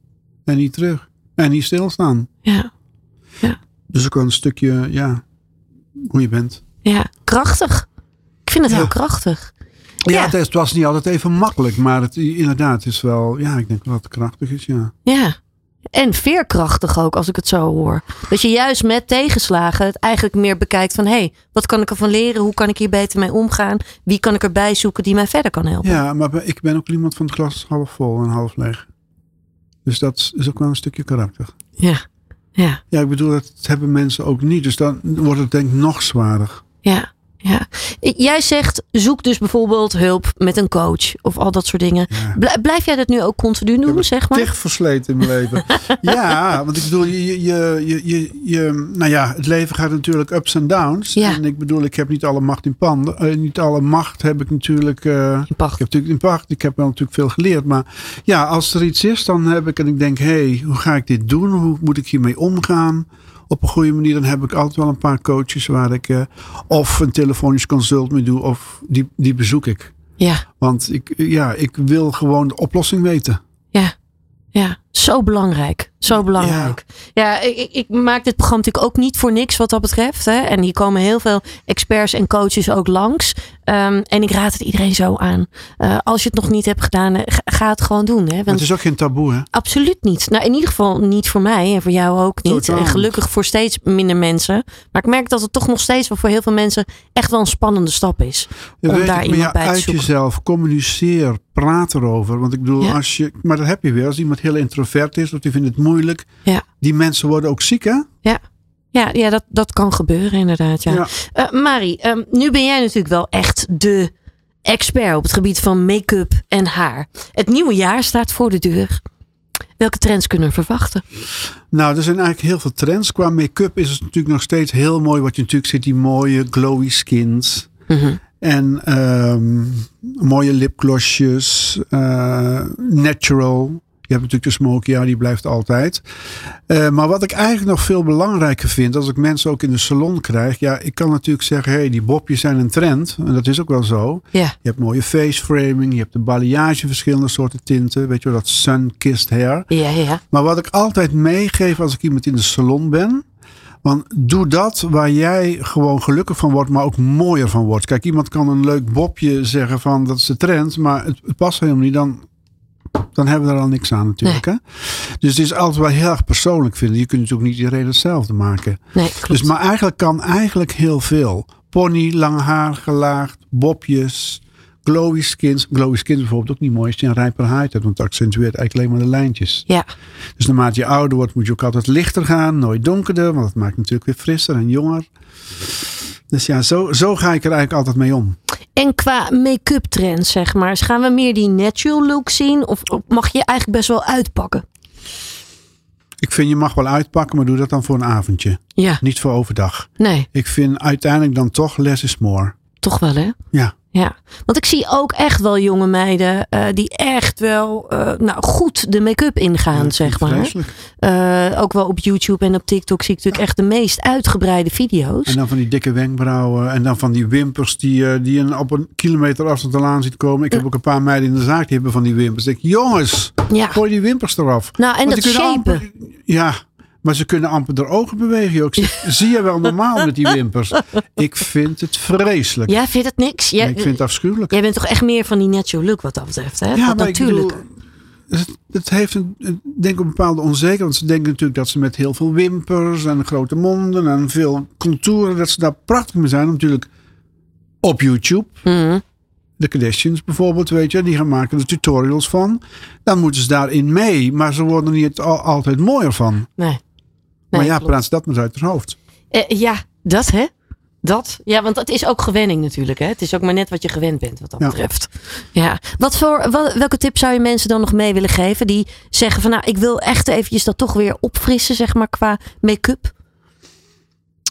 [SPEAKER 3] En niet terug. En niet stilstaan.
[SPEAKER 2] ja,
[SPEAKER 3] Dus ook wel een stukje, ja, hoe je bent.
[SPEAKER 2] ja. Krachtig. Ik vind het
[SPEAKER 3] Ja.
[SPEAKER 2] heel krachtig.
[SPEAKER 3] Ja,
[SPEAKER 2] Ja.
[SPEAKER 3] Het, is- het was niet altijd even makkelijk. Maar het, inderdaad is wel, ja, ik denk dat het krachtig is, ja.
[SPEAKER 2] Ja. En veerkrachtig ook, als ik het zo hoor. Dat je juist met tegenslagen het eigenlijk meer bekijkt van... hé, hey, wat kan ik ervan leren? Hoe kan ik hier beter mee omgaan? Wie kan ik erbij zoeken die mij verder kan helpen?
[SPEAKER 3] Ja, maar ik ben ook iemand van het glas half vol en half leeg. Dus dat is ook wel een stukje karakter.
[SPEAKER 2] Ja, ja,
[SPEAKER 3] Ja, ik bedoel, dat hebben mensen ook niet. Dus dan wordt het denk ik nog zwaarder.
[SPEAKER 2] ja. Ja. Ik- Jij zegt, zoek dus bijvoorbeeld hulp met een coach of al dat soort dingen.
[SPEAKER 3] Ja.
[SPEAKER 2] Blijf jij dat nu ook continu doen, zeg maar?
[SPEAKER 3] Tig versleten in mijn leven. ja, want ik bedoel, je, je, je, je, je, nou ja, het leven gaat natuurlijk ups en downs.
[SPEAKER 2] Ja.
[SPEAKER 3] En ik bedoel, ik heb niet alle macht in pan. eh, niet alle macht heb ik natuurlijk. eh,
[SPEAKER 2] In pacht.
[SPEAKER 3] ik heb natuurlijk in pacht. Ik heb wel natuurlijk veel geleerd. Maar ja, als er iets is, dan heb ik en ik denk, hé, hey, hoe ga ik dit doen? Hoe moet ik hiermee omgaan? Op een goede manier, dan heb ik altijd wel een paar coaches waar ik eh, of een telefonisch consult mee doe, of die, die bezoek ik.
[SPEAKER 2] Ja,
[SPEAKER 3] Want ik, ja, ik wil gewoon de oplossing weten.
[SPEAKER 2] ja, ja. Zo belangrijk. Zo belangrijk. Ja, ik, ik- ik maak dit programma natuurlijk ook niet voor niks wat dat betreft. Hè. En hier komen heel veel experts en coaches ook langs. Ehm, en ik raad het iedereen zo aan. Eh, als je het nog niet hebt gedaan, eh, ga, het gewoon doen. Hè.
[SPEAKER 3] Maar het
[SPEAKER 2] Want
[SPEAKER 3] is ook geen taboe, hè?
[SPEAKER 2] absoluut niet. Nou, in ieder geval niet voor mij en voor jou ook niet.
[SPEAKER 3] Totaal
[SPEAKER 2] En gelukkig voor steeds minder mensen. Maar ik merk dat het toch nog steeds wel voor heel veel mensen echt wel een spannende stap is.
[SPEAKER 3] Ja,
[SPEAKER 2] om daar
[SPEAKER 3] ik,
[SPEAKER 2] iemand
[SPEAKER 3] ja,
[SPEAKER 2] bij te
[SPEAKER 3] uit
[SPEAKER 2] zoeken.
[SPEAKER 3] jezelf, communiceer, praat erover. Want ik bedoel, als je, maar dat heb je weer. Als iemand heel introvert is of die vindt het moeilijk.
[SPEAKER 2] Ja.
[SPEAKER 3] Die mensen worden ook ziek, hè?
[SPEAKER 2] Ja, ja dat, dat kan gebeuren inderdaad. Ja.
[SPEAKER 3] Ja.
[SPEAKER 2] Eh, Marie, ehm, nu ben jij natuurlijk wel echt de expert op het gebied van make-up en haar. Het nieuwe jaar staat voor de deur. Welke trends kunnen we verwachten?
[SPEAKER 3] Nou, er zijn eigenlijk heel veel trends. Qua make-up is het natuurlijk nog steeds heel mooi. Wat je natuurlijk ziet, die mooie glowy skins.
[SPEAKER 2] Mhm.
[SPEAKER 3] En ehm, mooie lipglossjes. eh, natural. Je hebt natuurlijk de smoky, ja, die blijft altijd. Eh, maar wat ik eigenlijk nog veel belangrijker vind, als ik mensen ook in de salon krijg. Ja, ik kan natuurlijk zeggen, hé, hey, die bobjes zijn een trend. En dat is ook wel zo.
[SPEAKER 2] Ja,
[SPEAKER 3] Je hebt mooie face framing, je hebt de balayage, verschillende soorten tinten. Weet je wel, dat sun-kissed hair.
[SPEAKER 2] ja, ja.
[SPEAKER 3] Maar wat ik altijd meegeef als ik iemand in de salon ben. Want doe dat waar jij gewoon gelukkig van wordt, maar ook mooier van wordt. Kijk, iemand kan een leuk bobje zeggen van dat is de trend, maar het, het past helemaal niet. Dan, dan hebben we er al niks aan natuurlijk. Hè? Dus het is altijd wel heel erg persoonlijk vinden. Je kunt natuurlijk niet iedereen hetzelfde maken.
[SPEAKER 2] Nee, klopt.
[SPEAKER 3] Dus maar eigenlijk kan eigenlijk heel veel. Pony, lang haar, gelaagd, bobjes, glowy skins. Glowy skins bijvoorbeeld ook niet mooi als je een rijper huid hebt. Want het accentueert eigenlijk alleen maar de lijntjes.
[SPEAKER 2] Ja,
[SPEAKER 3] Dus naarmate je ouder wordt moet je ook altijd lichter gaan. Nooit donkerder, want dat maakt natuurlijk weer frisser en jonger. Dus ja, zo, zo ga ik er eigenlijk altijd mee om.
[SPEAKER 2] En qua make-up trends, zeg maar. Gaan we meer die natural look zien? Of of mag je eigenlijk best wel uitpakken?
[SPEAKER 3] Ik vind je mag wel uitpakken, maar doe dat dan voor een avondje.
[SPEAKER 2] Ja,
[SPEAKER 3] Niet voor overdag.
[SPEAKER 2] nee,
[SPEAKER 3] Ik vind uiteindelijk dan toch less is more.
[SPEAKER 2] toch wel hè?
[SPEAKER 3] Ja.
[SPEAKER 2] Ja, want ik zie ook echt wel jonge meiden eh, die echt wel eh, nou, goed de make-up ingaan,
[SPEAKER 3] Ja,
[SPEAKER 2] zeg maar. Eh, ook wel op YouTube en op TikTok zie ik natuurlijk echt de meest uitgebreide video's.
[SPEAKER 3] En dan van die dikke wenkbrauwen. En dan van die wimpers die, die je op een kilometer afstand eraan ziet komen. Ik heb ook een paar meiden in de zaak die hebben van die wimpers. Ik denk, jongens,
[SPEAKER 2] Ja,
[SPEAKER 3] gooi die wimpers eraf.
[SPEAKER 2] nou en
[SPEAKER 3] Want
[SPEAKER 2] dat shapen.
[SPEAKER 3] amper- ja, maar ze kunnen amper de ogen bewegen. joh. Ik zeg, Zie je wel normaal met die wimpers? Ik vind het vreselijk.
[SPEAKER 2] Ja, vind je het niks? Jij,
[SPEAKER 3] Nee, ik vind het afschuwelijk.
[SPEAKER 2] jij bent toch echt meer van die natural look wat dat betreft, hè?
[SPEAKER 3] Ja,
[SPEAKER 2] Dat
[SPEAKER 3] maar ik
[SPEAKER 2] natuurlijk.
[SPEAKER 3] het, het heeft een, denk ik een bepaalde onzekerheid. Want ze denken natuurlijk dat ze met heel veel wimpers en grote monden en veel contouren, dat ze daar prachtig mee zijn. Natuurlijk op YouTube.
[SPEAKER 2] Mhm.
[SPEAKER 3] De Kardashians bijvoorbeeld, weet je, die gaan maken er tutorials van. Dan moeten ze daarin mee, maar ze worden er niet al- altijd mooier van.
[SPEAKER 2] Nee.
[SPEAKER 3] Maar ja,
[SPEAKER 2] klopt.
[SPEAKER 3] praat ze dat maar eens uit haar hoofd.
[SPEAKER 2] Eh, ja, dat hè? Dat. Ja, want dat is ook gewenning natuurlijk. Hè? Het is ook maar net wat je gewend bent wat dat
[SPEAKER 3] Ja.
[SPEAKER 2] betreft. Ja. Wat voor, wel- welke tip zou je mensen dan nog mee willen geven? Die zeggen van nou, ik wil echt eventjes dat toch weer opfrissen, zeg maar, qua make-up.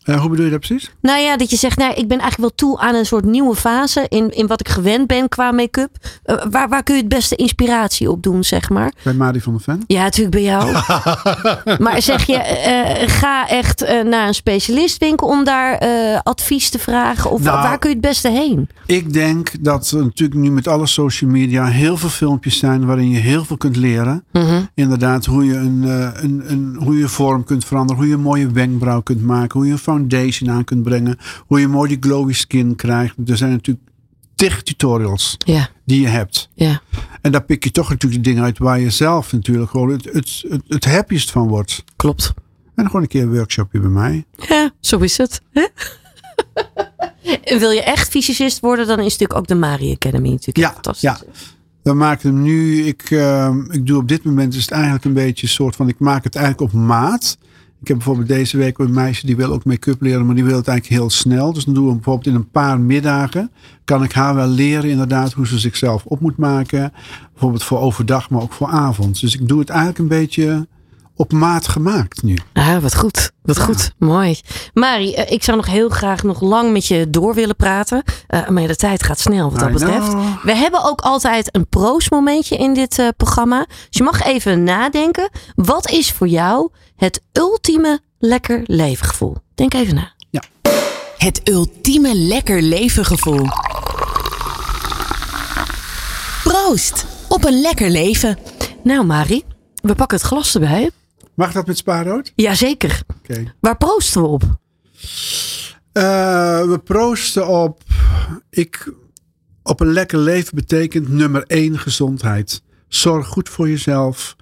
[SPEAKER 3] Eh, hoe bedoel je dat precies?
[SPEAKER 2] Nou ja, dat je zegt, nou, ik ben eigenlijk wel toe aan een soort nieuwe fase in, in wat ik gewend ben qua make-up. Eh, waar, waar kun je het beste inspiratie op doen, zeg maar?
[SPEAKER 3] Bij Mari van der Ven?
[SPEAKER 2] Ja, natuurlijk bij jou. maar zeg je, eh, ga echt naar een specialistwinkel om daar advies te vragen? Of
[SPEAKER 3] Nou,
[SPEAKER 2] waar kun je het beste heen?
[SPEAKER 3] Ik denk dat er natuurlijk nu met alle social media heel veel filmpjes zijn waarin je heel veel kunt leren.
[SPEAKER 2] Mhm.
[SPEAKER 3] Inderdaad, hoe je een, een, een, hoe je vorm kunt veranderen, hoe je een mooie wenkbrauw kunt maken, hoe je een foundation aan kunt brengen, hoe je mooi die glowy skin krijgt. Er zijn natuurlijk tig tutorials
[SPEAKER 2] Ja,
[SPEAKER 3] die je hebt.
[SPEAKER 2] ja.
[SPEAKER 3] En daar pik je toch natuurlijk de dingen uit waar je zelf natuurlijk gewoon het, het, het, het happiest van wordt.
[SPEAKER 2] Klopt.
[SPEAKER 3] En gewoon een keer een workshopje bij mij.
[SPEAKER 2] Ja, zo is het. Hè? Wil je echt fysicist worden, dan is natuurlijk ook de Mari Academy natuurlijk
[SPEAKER 3] Ja,
[SPEAKER 2] fantastisch.
[SPEAKER 3] ja. We maken hem nu. Ik, eh, ik doe op dit moment is het eigenlijk een beetje een soort van. Ik maak het eigenlijk op maat. Ik heb bijvoorbeeld deze week een meisje die wil ook make-up leren, maar die wil het eigenlijk heel snel. Dus dan doen we bijvoorbeeld in een paar middagen. Kan ik haar wel leren inderdaad hoe ze zichzelf op moet maken. Bijvoorbeeld voor overdag, maar ook voor avond. Dus ik doe het eigenlijk een beetje op maat gemaakt nu.
[SPEAKER 2] Ah, wat goed. Wat goed. Mooi. Mari, eh, ik zou nog heel graag nog lang met je door willen praten. Eh, maar de tijd gaat snel wat dat
[SPEAKER 3] I
[SPEAKER 2] betreft.
[SPEAKER 3] know.
[SPEAKER 2] We hebben ook altijd een proostmomentje in dit eh, programma. Dus je mag even nadenken. Wat is voor jou het ultieme lekker leefgevoel? Denk even na.
[SPEAKER 7] Het ultieme lekker leven gevoel. Proost op een lekker leven.
[SPEAKER 2] Nou, Mari, we pakken het glas erbij.
[SPEAKER 3] Mag dat met spaarrood?
[SPEAKER 2] Jazeker.
[SPEAKER 3] Oké.
[SPEAKER 2] Waar proosten we op?
[SPEAKER 3] Eh, we proosten op. Ik, op een lekker leven betekent nummer één gezondheid. Zorg goed voor jezelf.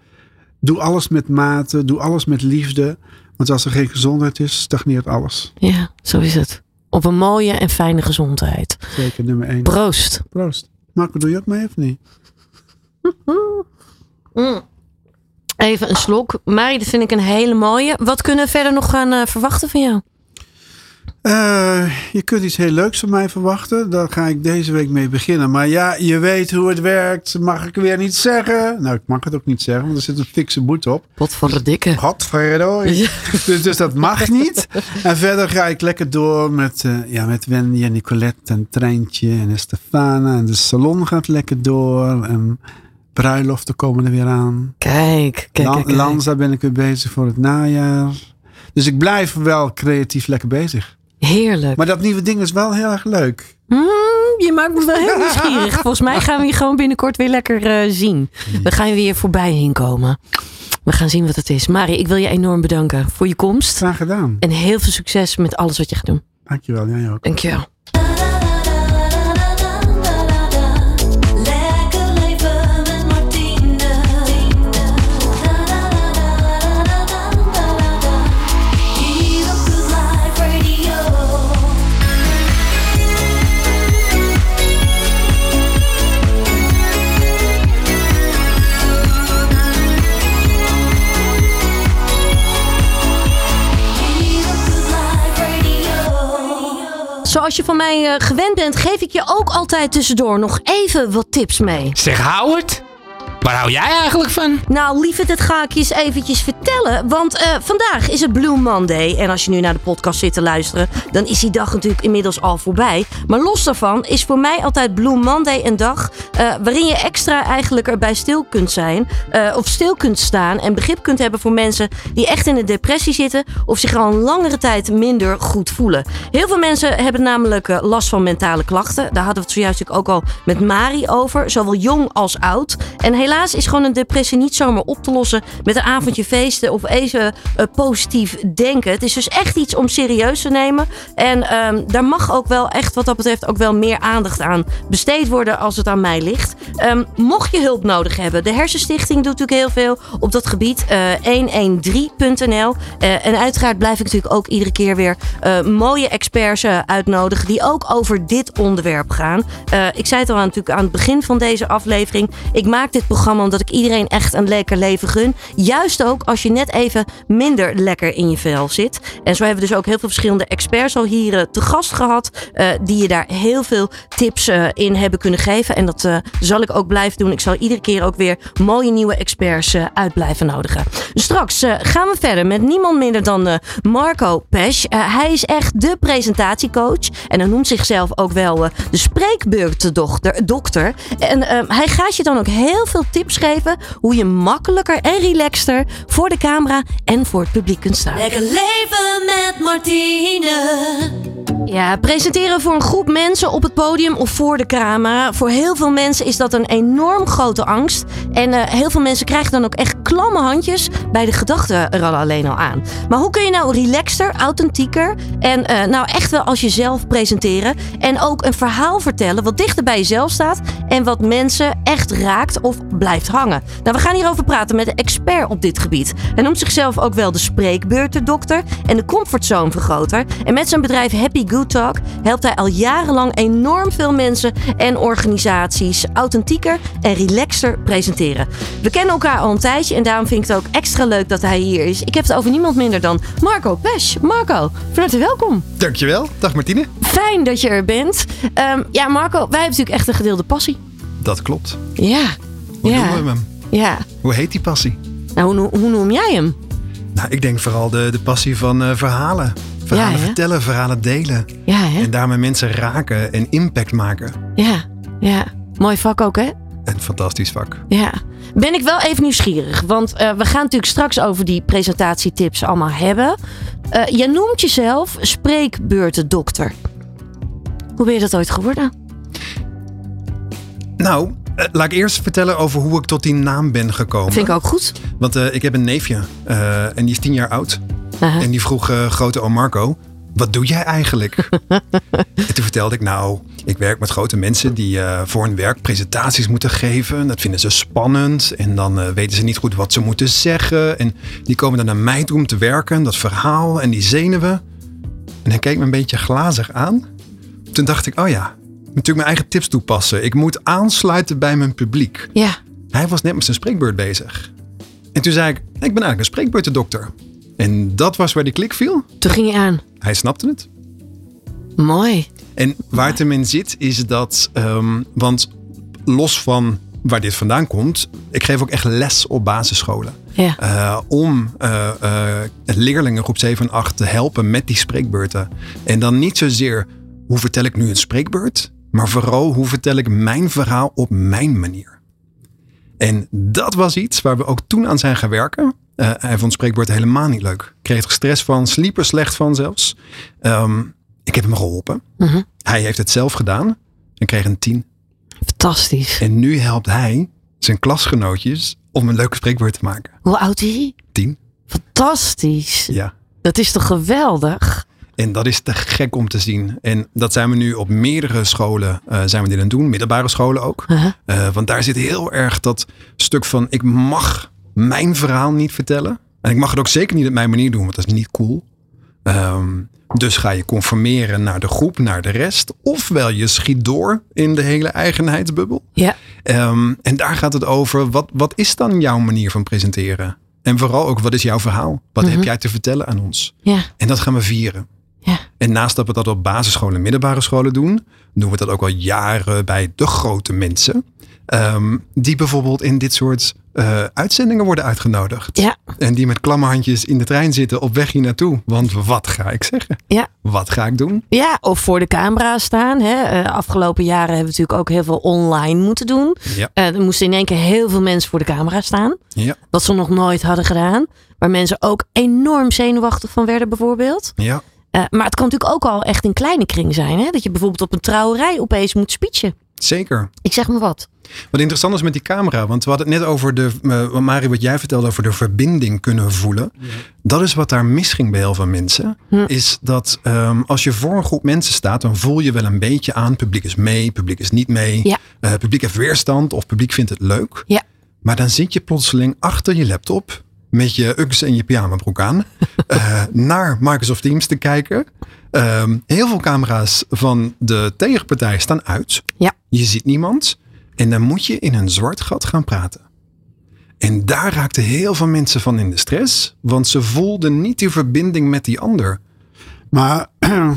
[SPEAKER 3] Doe alles met mate. Doe alles met liefde. Want als er geen gezondheid is, stagneert alles.
[SPEAKER 2] Ja, zo is het. Op een mooie en fijne gezondheid.
[SPEAKER 3] Zeker nummer één.
[SPEAKER 2] Proost.
[SPEAKER 3] Proost. Marco, doe je ook mee of niet?
[SPEAKER 2] Even een slok. Mari, dat vind ik een hele mooie. Wat kunnen we verder nog gaan eh, verwachten van jou?
[SPEAKER 3] Eh, je kunt iets heel leuks van mij verwachten. Daar ga ik deze week mee beginnen. Maar ja, je weet hoe het werkt. Mag ik weer niet zeggen? Nou, ik mag het ook niet zeggen, want er zit een fikse boet op.
[SPEAKER 2] Wat voor de dikke.
[SPEAKER 3] Godverdorie. Dus, dus dat mag niet. En verder ga ik lekker door met, eh, ja, met Wendy en Nicolette en Treintje en Stefana. En de salon gaat lekker door. En bruiloften komen er weer aan.
[SPEAKER 2] Kijk, kijk. kijk.
[SPEAKER 3] Lanza ben ik weer bezig voor het najaar. Dus ik blijf wel creatief lekker bezig.
[SPEAKER 2] Heerlijk.
[SPEAKER 3] Maar dat nieuwe ding is wel heel erg leuk.
[SPEAKER 2] Mm, je maakt me wel heel nieuwsgierig. Volgens mij gaan we je gewoon binnenkort weer lekker eh, zien. We gaan je weer voorbij heen komen. We gaan zien wat het is. Mari, ik wil je enorm bedanken voor je komst.
[SPEAKER 3] Graag gedaan.
[SPEAKER 2] En heel veel succes met alles wat je gaat doen.
[SPEAKER 3] Dankjewel, jij ook.
[SPEAKER 2] Dankjewel. Zoals je van mij eh, gewend bent, geef ik je ook altijd tussendoor nog even wat tips mee.
[SPEAKER 8] Zeg Howard, waar hou jij eigenlijk van?
[SPEAKER 2] Nou, lieverd, dat ga ik je eens eventjes vertellen. Want eh, vandaag is het Blue Monday. En als je nu naar de podcast zit te luisteren, dan is die dag natuurlijk inmiddels al voorbij. Maar los daarvan is voor mij altijd Blue Monday een dag eh, waarin je extra eigenlijk erbij stil kunt zijn. eh, of stil kunt staan en begrip kunt hebben voor mensen die echt in een depressie zitten. Of zich al een langere tijd minder goed voelen. Heel veel mensen hebben namelijk last van mentale klachten. Daar hadden we het zojuist ook al met Mari over. Zowel jong als oud. En helaas is gewoon een depressie niet zomaar op te lossen met een avondje feesten of even eh, positief denken. Het is dus echt iets om serieus te nemen. En ehm, daar mag ook wel echt wat dat betreft ook wel meer aandacht aan besteed worden als het aan mij ligt. Ehm, mocht je hulp nodig hebben, de Hersenstichting doet natuurlijk heel veel op dat gebied. eh 113.nl. Eh, en uiteraard blijf ik natuurlijk ook iedere keer weer mooie experts uitnodigen die ook over dit onderwerp gaan. Ik zei het al aan, natuurlijk aan het begin van deze aflevering. Ik maak dit programma omdat ik iedereen echt een lekker leven gun. Juist ook als je net even minder lekker in je vel zit. En zo hebben we dus ook heel veel verschillende experts al hier eh, te gast gehad. eh, die je daar heel veel tips eh, in hebben kunnen geven. En dat zal ik ook blijven doen. Ik zal iedere keer ook weer mooie nieuwe experts uit blijven nodigen. Straks eh, gaan we verder met niemand minder dan Marco Pesch. Hij is echt de presentatiecoach. En hij noemt zichzelf ook wel de spreekbeurtdokter. dokter. En hij gaat je dan ook heel veel tips geven hoe je makkelijker en relaxter voor de camera en voor het publiek kunt staan.
[SPEAKER 1] Lekker leven met Martine.
[SPEAKER 2] Ja, presenteren voor een groep mensen op het podium of voor de camera. Voor heel veel mensen is dat een enorm grote angst. En eh, heel veel mensen krijgen dan ook echt klamme handjes bij de gedachten er al alleen al aan. Maar hoe kun je nou relaxter, authentieker en eh, nou echt wel als jezelf presenteren. En ook een verhaal vertellen wat dichter bij jezelf staat. En wat mensen echt raakt of blijft hangen. Nou, we gaan hierover praten met een expert op dit gebied. Hij noemt zichzelf ook wel de spreekbeurtendokter en de comfortzone vergroter. En met zijn bedrijf Happy Good Talk helpt hij al jarenlang enorm veel mensen en organisaties authentieker en relaxter presenteren. We kennen elkaar al een tijdje en daarom vind ik het ook extra leuk dat hij hier is. Ik heb het over niemand minder dan Marco Pesch. Marco, van harte welkom.
[SPEAKER 4] Dankjewel. Dag Martine.
[SPEAKER 2] Fijn dat je er bent. Ehm, ja, Marco, wij hebben natuurlijk echt een gedeelde passie.
[SPEAKER 4] Dat klopt.
[SPEAKER 2] Ja.
[SPEAKER 4] Hoe
[SPEAKER 2] ja.
[SPEAKER 4] noemen we hem?
[SPEAKER 2] Ja.
[SPEAKER 4] Hoe heet die passie?
[SPEAKER 2] Nou, hoe, noem- hoe noem jij hem?
[SPEAKER 4] Nou, ik denk vooral de, de passie van eh, verhalen. Verhalen
[SPEAKER 2] Ja,
[SPEAKER 4] vertellen, verhalen delen.
[SPEAKER 2] Ja, hè?
[SPEAKER 4] En daarmee mensen raken en impact maken.
[SPEAKER 2] Ja, ja. Mooi vak ook, hè?
[SPEAKER 4] Een fantastisch vak.
[SPEAKER 2] Ja. Ben ik wel even nieuwsgierig. Want eh, we gaan natuurlijk straks over die presentatietips allemaal hebben. Eh je noemt jezelf spreekbeurtendokter. Hoe ben je dat ooit geworden?
[SPEAKER 4] Nou, eh, laat ik eerst vertellen over hoe ik tot die naam ben gekomen.
[SPEAKER 2] Vind ik ook goed.
[SPEAKER 4] Want eh, ik heb een neefje eh, en die is tien jaar oud. En die vroeg grote oom Marco, wat doe jij eigenlijk? en toen vertelde ik, nou, ik werk met grote mensen die voor hun werk presentaties moeten geven. Dat vinden ze spannend en dan weten ze niet goed wat ze moeten zeggen. En die komen dan naar mij toe om te werken, dat verhaal en die zenuwen. En hij keek me een beetje glazig aan. Toen dacht ik, oh ja, natuurlijk mijn eigen tips toepassen. Ik moet aansluiten bij mijn publiek.
[SPEAKER 2] Ja.
[SPEAKER 4] Hij was net met zijn spreekbeurt bezig. En toen zei ik, ik ben eigenlijk een spreekbeurtendokter. En dat was waar die klik viel.
[SPEAKER 2] Toen ging je aan.
[SPEAKER 4] Hij snapte het.
[SPEAKER 2] Mooi.
[SPEAKER 4] En waar het hem in zit, is dat, ehm, want los van waar dit vandaan komt, ik geef ook echt les op basisscholen.
[SPEAKER 2] Ja.
[SPEAKER 4] Eh, om eh, leerlingen groep 7 en 8 te helpen met die spreekbeurten. En dan niet zozeer hoe vertel ik nu een spreekbeurt, maar vooral hoe vertel ik mijn verhaal op mijn manier. En dat was iets waar we ook toen aan zijn gaan werken. Eh, hij vond spreekbeurt helemaal niet leuk. Kreeg er stress van, sliep er slecht van zelfs. Ehm, ik heb hem geholpen.
[SPEAKER 2] Mhm.
[SPEAKER 4] Hij heeft het zelf gedaan en kreeg een 10.
[SPEAKER 2] Fantastisch.
[SPEAKER 4] En nu helpt hij zijn klasgenootjes om een leuke spreekbeurt te maken.
[SPEAKER 2] Hoe oud is hij?
[SPEAKER 4] 10.
[SPEAKER 2] Fantastisch.
[SPEAKER 4] Ja.
[SPEAKER 2] Dat is toch geweldig?
[SPEAKER 4] En dat is te gek om te zien. En dat zijn we nu op meerdere scholen eh, zijn we dit aan het doen. Middelbare scholen ook.
[SPEAKER 2] Uh-huh.
[SPEAKER 4] Eh, want daar zit heel erg dat stuk van ik mag mijn verhaal niet vertellen. En ik mag het ook zeker niet op mijn manier doen, want dat is niet cool. Ehm, dus ga je conformeren naar de groep, naar de rest. Ofwel je schiet door in de hele eigenheidsbubbel.
[SPEAKER 2] Ja.
[SPEAKER 4] Ehm, en daar gaat het over, wat, wat is dan jouw manier van presenteren? En vooral ook, wat is jouw verhaal? Wat
[SPEAKER 2] Mhm.
[SPEAKER 4] heb jij te vertellen aan ons?
[SPEAKER 2] Ja.
[SPEAKER 4] En dat gaan we vieren.
[SPEAKER 2] Ja.
[SPEAKER 4] En naast dat we dat op basisscholen en middelbare scholen doen, doen we dat ook al jaren bij de grote mensen. ehm, die bijvoorbeeld in dit soort eh, uitzendingen worden uitgenodigd.
[SPEAKER 2] Ja.
[SPEAKER 4] En die met klamme handjes in de trein zitten op weg hier naartoe. Want wat ga ik zeggen?
[SPEAKER 2] Ja.
[SPEAKER 4] Wat ga ik doen?
[SPEAKER 2] Ja, of voor de camera staan. Hè. Eh, afgelopen jaren hebben we natuurlijk ook heel veel online moeten doen.
[SPEAKER 4] Ja.
[SPEAKER 2] Eh, er moesten in één keer heel veel mensen voor de camera staan.
[SPEAKER 4] Ja.
[SPEAKER 2] Wat ze nog nooit hadden gedaan. Waar mensen ook enorm zenuwachtig van werden bijvoorbeeld.
[SPEAKER 4] Ja.
[SPEAKER 2] Eh, maar het kan natuurlijk ook al echt in kleine kring zijn. Hè? Dat je bijvoorbeeld op een trouwerij opeens moet speechen.
[SPEAKER 4] Zeker.
[SPEAKER 2] Ik zeg maar wat.
[SPEAKER 4] Wat interessant is met die camera, want we hadden het net over de, uh, Marie, wat jij vertelde over de verbinding kunnen voelen. Dat is wat daar misging bij heel veel mensen.
[SPEAKER 2] Hm.
[SPEAKER 4] Is dat um, als je voor een groep mensen staat, dan voel je wel een beetje aan. Publiek is mee, publiek is niet mee.
[SPEAKER 2] Ja.
[SPEAKER 4] Uh, publiek heeft weerstand of publiek vindt het leuk.
[SPEAKER 2] Ja.
[SPEAKER 4] Maar dan zit je plotseling achter je laptop met je Uggs en je pyjamabroek aan uh, naar Microsoft Teams te kijken. Um, heel veel camera's van de tegenpartij staan uit.
[SPEAKER 2] Ja.
[SPEAKER 4] Je ziet niemand. En dan moet je in een zwart gat gaan praten. En daar raakten heel veel mensen van in de stress. Want ze voelden niet die verbinding met die ander.
[SPEAKER 3] Maar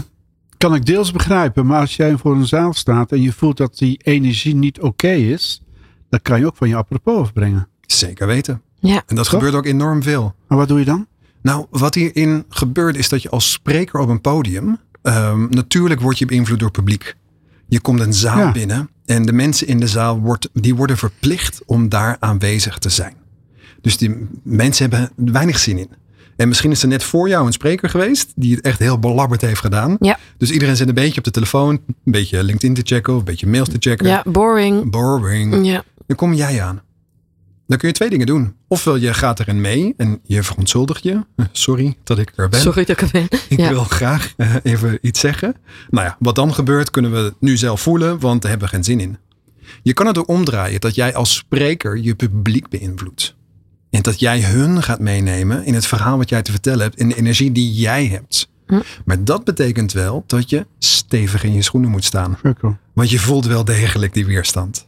[SPEAKER 3] kan ik deels begrijpen. Maar als jij voor een zaal staat en je voelt dat die energie niet oké is, dan kan je ook van je apropos afbrengen.
[SPEAKER 4] Zeker weten.
[SPEAKER 2] Ja.
[SPEAKER 4] En dat
[SPEAKER 3] Toch?
[SPEAKER 4] gebeurt ook enorm veel.
[SPEAKER 3] Maar wat doe je dan?
[SPEAKER 4] Nou, wat hierin gebeurt is dat je als spreker op een podium, ehm, natuurlijk word je beïnvloed door het publiek. Je komt een zaal
[SPEAKER 3] Ja.
[SPEAKER 4] binnen en de mensen in de zaal wordt, die worden verplicht om daar aanwezig te zijn. Dus die mensen hebben weinig zin in. En misschien is er net voor jou een spreker geweest die het echt heel belabberd heeft gedaan.
[SPEAKER 2] Ja.
[SPEAKER 4] Dus iedereen zit een beetje op de telefoon, een beetje LinkedIn te checken of een beetje mails te checken.
[SPEAKER 2] Ja, boring.
[SPEAKER 4] Boring.
[SPEAKER 2] Ja.
[SPEAKER 4] Dan kom jij aan. Dan kun je twee dingen doen. Ofwel je gaat erin mee en je verontschuldigt je. Sorry dat ik er ben.
[SPEAKER 2] Sorry dat ik er ben.
[SPEAKER 4] Ik
[SPEAKER 2] Ja.
[SPEAKER 4] wil graag eh, even iets zeggen. Nou ja, wat dan gebeurt kunnen we nu zelf voelen, want daar hebben we geen zin in. Je kan het ook omdraaien dat jij als spreker je publiek beïnvloedt. En dat jij hun gaat meenemen in het verhaal wat jij te vertellen hebt, in de energie die jij hebt.
[SPEAKER 2] Hm.
[SPEAKER 4] Maar dat betekent wel dat je stevig in je schoenen moet staan. Want je voelt wel degelijk die weerstand.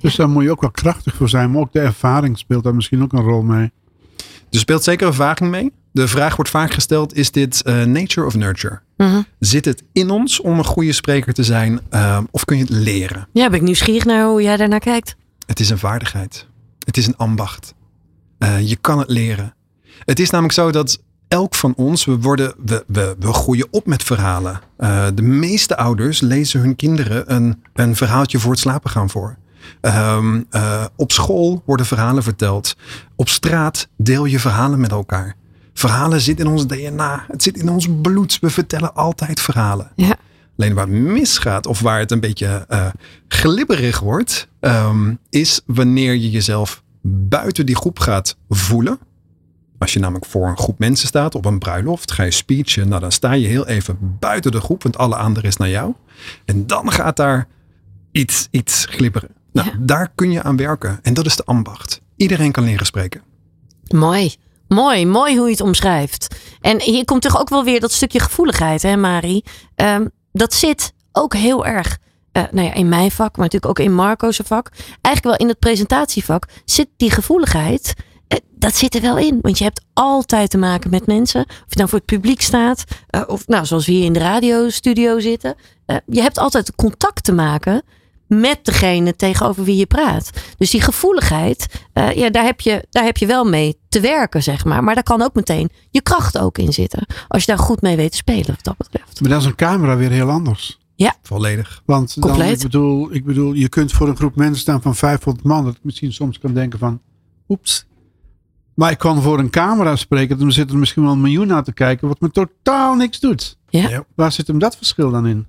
[SPEAKER 3] Dus daar moet je ook wel krachtig voor zijn. Maar ook de ervaring speelt daar misschien ook een rol mee.
[SPEAKER 4] Er speelt zeker ervaring mee. De vraag wordt vaak gesteld: is dit eh, nature of nurture?
[SPEAKER 2] Mhm.
[SPEAKER 4] Zit het in ons om een goede spreker te zijn, eh, of kun je het leren?
[SPEAKER 2] Ja, ben ik nieuwsgierig naar hoe jij daarnaar kijkt.
[SPEAKER 4] Het is een vaardigheid. Het is een ambacht. Eh, je kan het leren. Het is namelijk zo dat elk van ons, we, worden, we, we, we groeien op met verhalen. Eh, de meeste ouders lezen hun kinderen een, een verhaaltje voor het slapen gaan voor. Ehm, eh, op school worden verhalen verteld. Op straat deel je verhalen met elkaar. Verhalen zitten in ons DNA. Het zit in ons bloed. We vertellen altijd verhalen.
[SPEAKER 2] Ja.
[SPEAKER 4] Alleen waar het misgaat of waar het een beetje eh, glibberig wordt, ehm, is wanneer je jezelf buiten die groep gaat voelen. Als je namelijk voor een groep mensen staat op een bruiloft, ga je speechen, nou dan sta je heel even buiten de groep, want alle aandacht is naar jou. En dan gaat daar iets, iets glibberen. Nou,
[SPEAKER 2] Ja.
[SPEAKER 4] daar kun je aan werken. En dat is de ambacht. Iedereen kan leren spreken.
[SPEAKER 2] Mooi. Mooi, mooi hoe je het omschrijft. En hier komt toch ook wel weer dat stukje gevoeligheid, hè, Mari? Ehm, dat zit ook heel erg eh, nou ja, in mijn vak, maar natuurlijk ook in Marco's vak. Eigenlijk wel in het presentatievak zit die gevoeligheid. eh, dat zit er wel in. Want je hebt altijd te maken met mensen. Of je nou voor het publiek staat. eh, of nou, zoals we hier in de radiostudio zitten. je hebt altijd contact te maken met degene tegenover wie je praat. Dus die gevoeligheid, eh, ja, daar, heb je, daar heb je wel mee te werken, zeg maar. Maar daar kan ook meteen je kracht ook in zitten. Als je daar goed mee weet te spelen, wat dat betreft.
[SPEAKER 3] Maar dan is een camera weer heel anders.
[SPEAKER 4] Volledig.
[SPEAKER 3] Want dan, ik, bedoel, ik bedoel, je kunt voor een groep mensen staan van 500 man. Dat ik misschien soms kan denken van, oeps. Maar ik kan voor een camera spreken. Dan zit er misschien wel een miljoen naar te kijken. Wat me totaal niks doet.
[SPEAKER 2] Ja.
[SPEAKER 4] Ja.
[SPEAKER 3] Waar zit hem dat verschil dan in?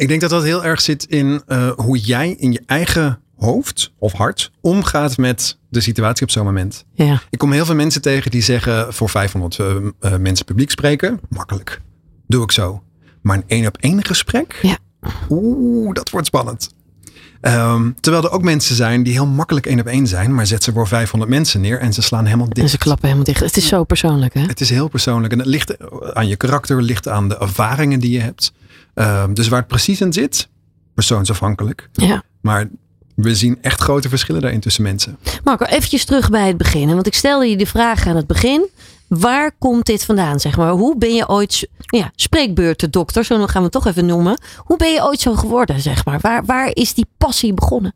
[SPEAKER 4] Ik denk dat dat heel erg zit in eh, hoe jij in je eigen hoofd of hart omgaat met de situatie op zo'n moment.
[SPEAKER 2] Ja.
[SPEAKER 4] Ik kom heel veel mensen tegen die zeggen voor 500 eh, eh, mensen publiek spreken, makkelijk. Doe ik zo. Maar een één op één gesprek,
[SPEAKER 2] Ja.
[SPEAKER 4] oeh, dat wordt spannend. Ehm, terwijl er ook mensen zijn die heel makkelijk één op één zijn, maar zet ze voor 500 mensen neer en ze slaan helemaal dicht.
[SPEAKER 2] En ze klappen helemaal dicht. Het is zo persoonlijk, hè?
[SPEAKER 4] Het is heel persoonlijk en het ligt aan je karakter, ligt aan de ervaringen die je hebt. Ehm, dus waar het precies in zit, persoonsafhankelijk.
[SPEAKER 2] Ja.
[SPEAKER 4] Maar we zien echt grote verschillen daarin tussen mensen.
[SPEAKER 2] Marco, eventjes terug bij het begin. Want ik stelde je de vraag aan het begin. Waar komt dit vandaan, zeg maar? Hoe ben je ooit, ja, spreekbeurtendokter, zo gaan we het toch even noemen. Hoe ben je ooit zo geworden, zeg maar? Waar, waar is die passie begonnen?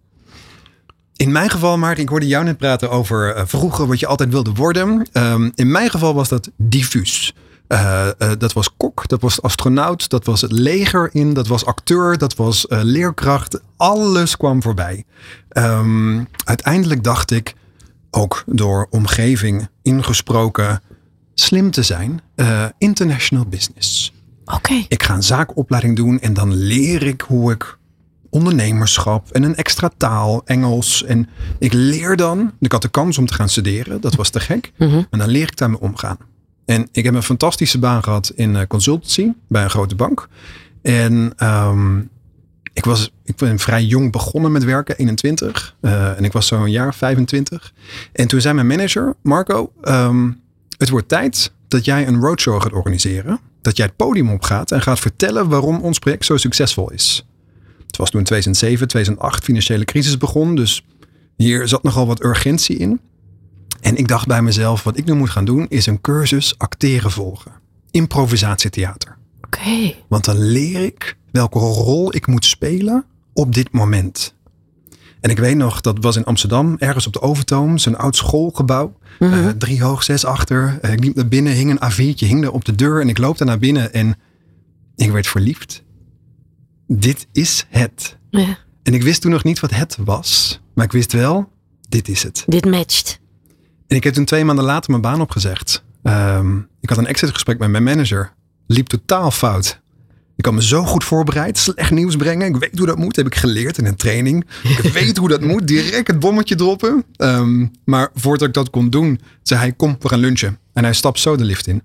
[SPEAKER 4] In mijn geval, Maarten, ik hoorde jou net praten over eh, vroeger wat je altijd wilde worden. Ehm, in mijn geval was dat diffuus. Eh, eh, dat was kok, dat was astronaut, dat was het leger in, dat was acteur, dat was leerkracht. Alles kwam voorbij. Ehm, uiteindelijk dacht ik, ook door omgeving ingesproken, slim te zijn, eh, international business.
[SPEAKER 2] Oké.
[SPEAKER 4] Ik ga een zaakopleiding doen en dan leer ik hoe ik ondernemerschap en een extra taal, Engels. En ik leer dan, ik had de kans om te gaan studeren, dat was te gek.
[SPEAKER 2] Mhm.
[SPEAKER 4] En dan leer ik daarmee omgaan. En ik heb een fantastische baan gehad in eh, consultancy bij een grote bank. En ehm, ik, was, ik ben vrij jong begonnen met werken, 21. Eh, en ik was zo'n jaar 25. En toen zei mijn manager, Marco, ehm, het wordt tijd dat jij een roadshow gaat organiseren. Dat jij het podium opgaat en gaat vertellen waarom ons project zo succesvol is. Het was toen 2007, 2008 financiële crisis begon. Dus hier zat nogal wat urgentie in. En ik dacht bij mezelf, wat ik nu moet gaan doen, is een cursus acteren volgen. Improvisatietheater.
[SPEAKER 2] Oké.
[SPEAKER 4] Want dan leer ik welke rol ik moet spelen op dit moment. En ik weet nog, dat was in Amsterdam, ergens op de Overtoom, zo'n oud schoolgebouw. Eh, drie hoog, zes achter. Eh, ik liep naar binnen, hing een A4'tje, hing er op de deur. En ik loop daar naar binnen en ik werd verliefd. Dit is het.
[SPEAKER 2] Ja.
[SPEAKER 4] En ik wist toen nog niet wat het was. Maar ik wist wel, dit is het.
[SPEAKER 2] Dit matcht.
[SPEAKER 4] En ik heb toen twee maanden later mijn baan opgezegd. Ehm, ik had een exitgesprek met mijn manager. Liep totaal fout. Ik had me zo goed voorbereid. Slecht nieuws brengen. Ik weet hoe dat moet. Heb ik geleerd in een training. Ik weet hoe dat moet. Direct het bommetje droppen. Ehm, maar voordat ik dat kon doen, zei hij: Kom, we gaan lunchen. En hij stapt zo de lift in.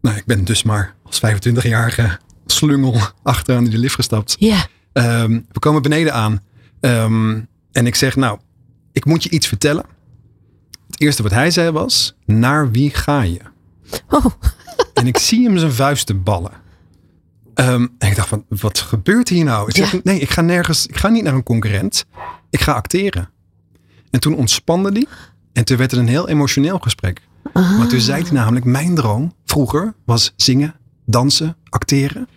[SPEAKER 4] Nou, ik ben dus maar als 25-jarige slungel achteraan die lift gestapt.
[SPEAKER 2] Ja.
[SPEAKER 4] Ehm, we komen beneden aan. Ehm, en ik zeg, nou, ik moet je iets vertellen. Het eerste wat hij zei was, naar wie ga je?
[SPEAKER 2] Oh.
[SPEAKER 4] En ik zie hem zijn vuisten ballen. Ehm, en ik dacht van, wat gebeurt hier nou? Ik zeg,
[SPEAKER 2] Ja.
[SPEAKER 4] nee, ik ga nergens, ik ga niet naar een concurrent. Ik ga acteren. En toen ontspande die. En toen werd het een heel emotioneel gesprek. Maar toen zei hij namelijk, mijn droom vroeger was zingen, dansen, acteren.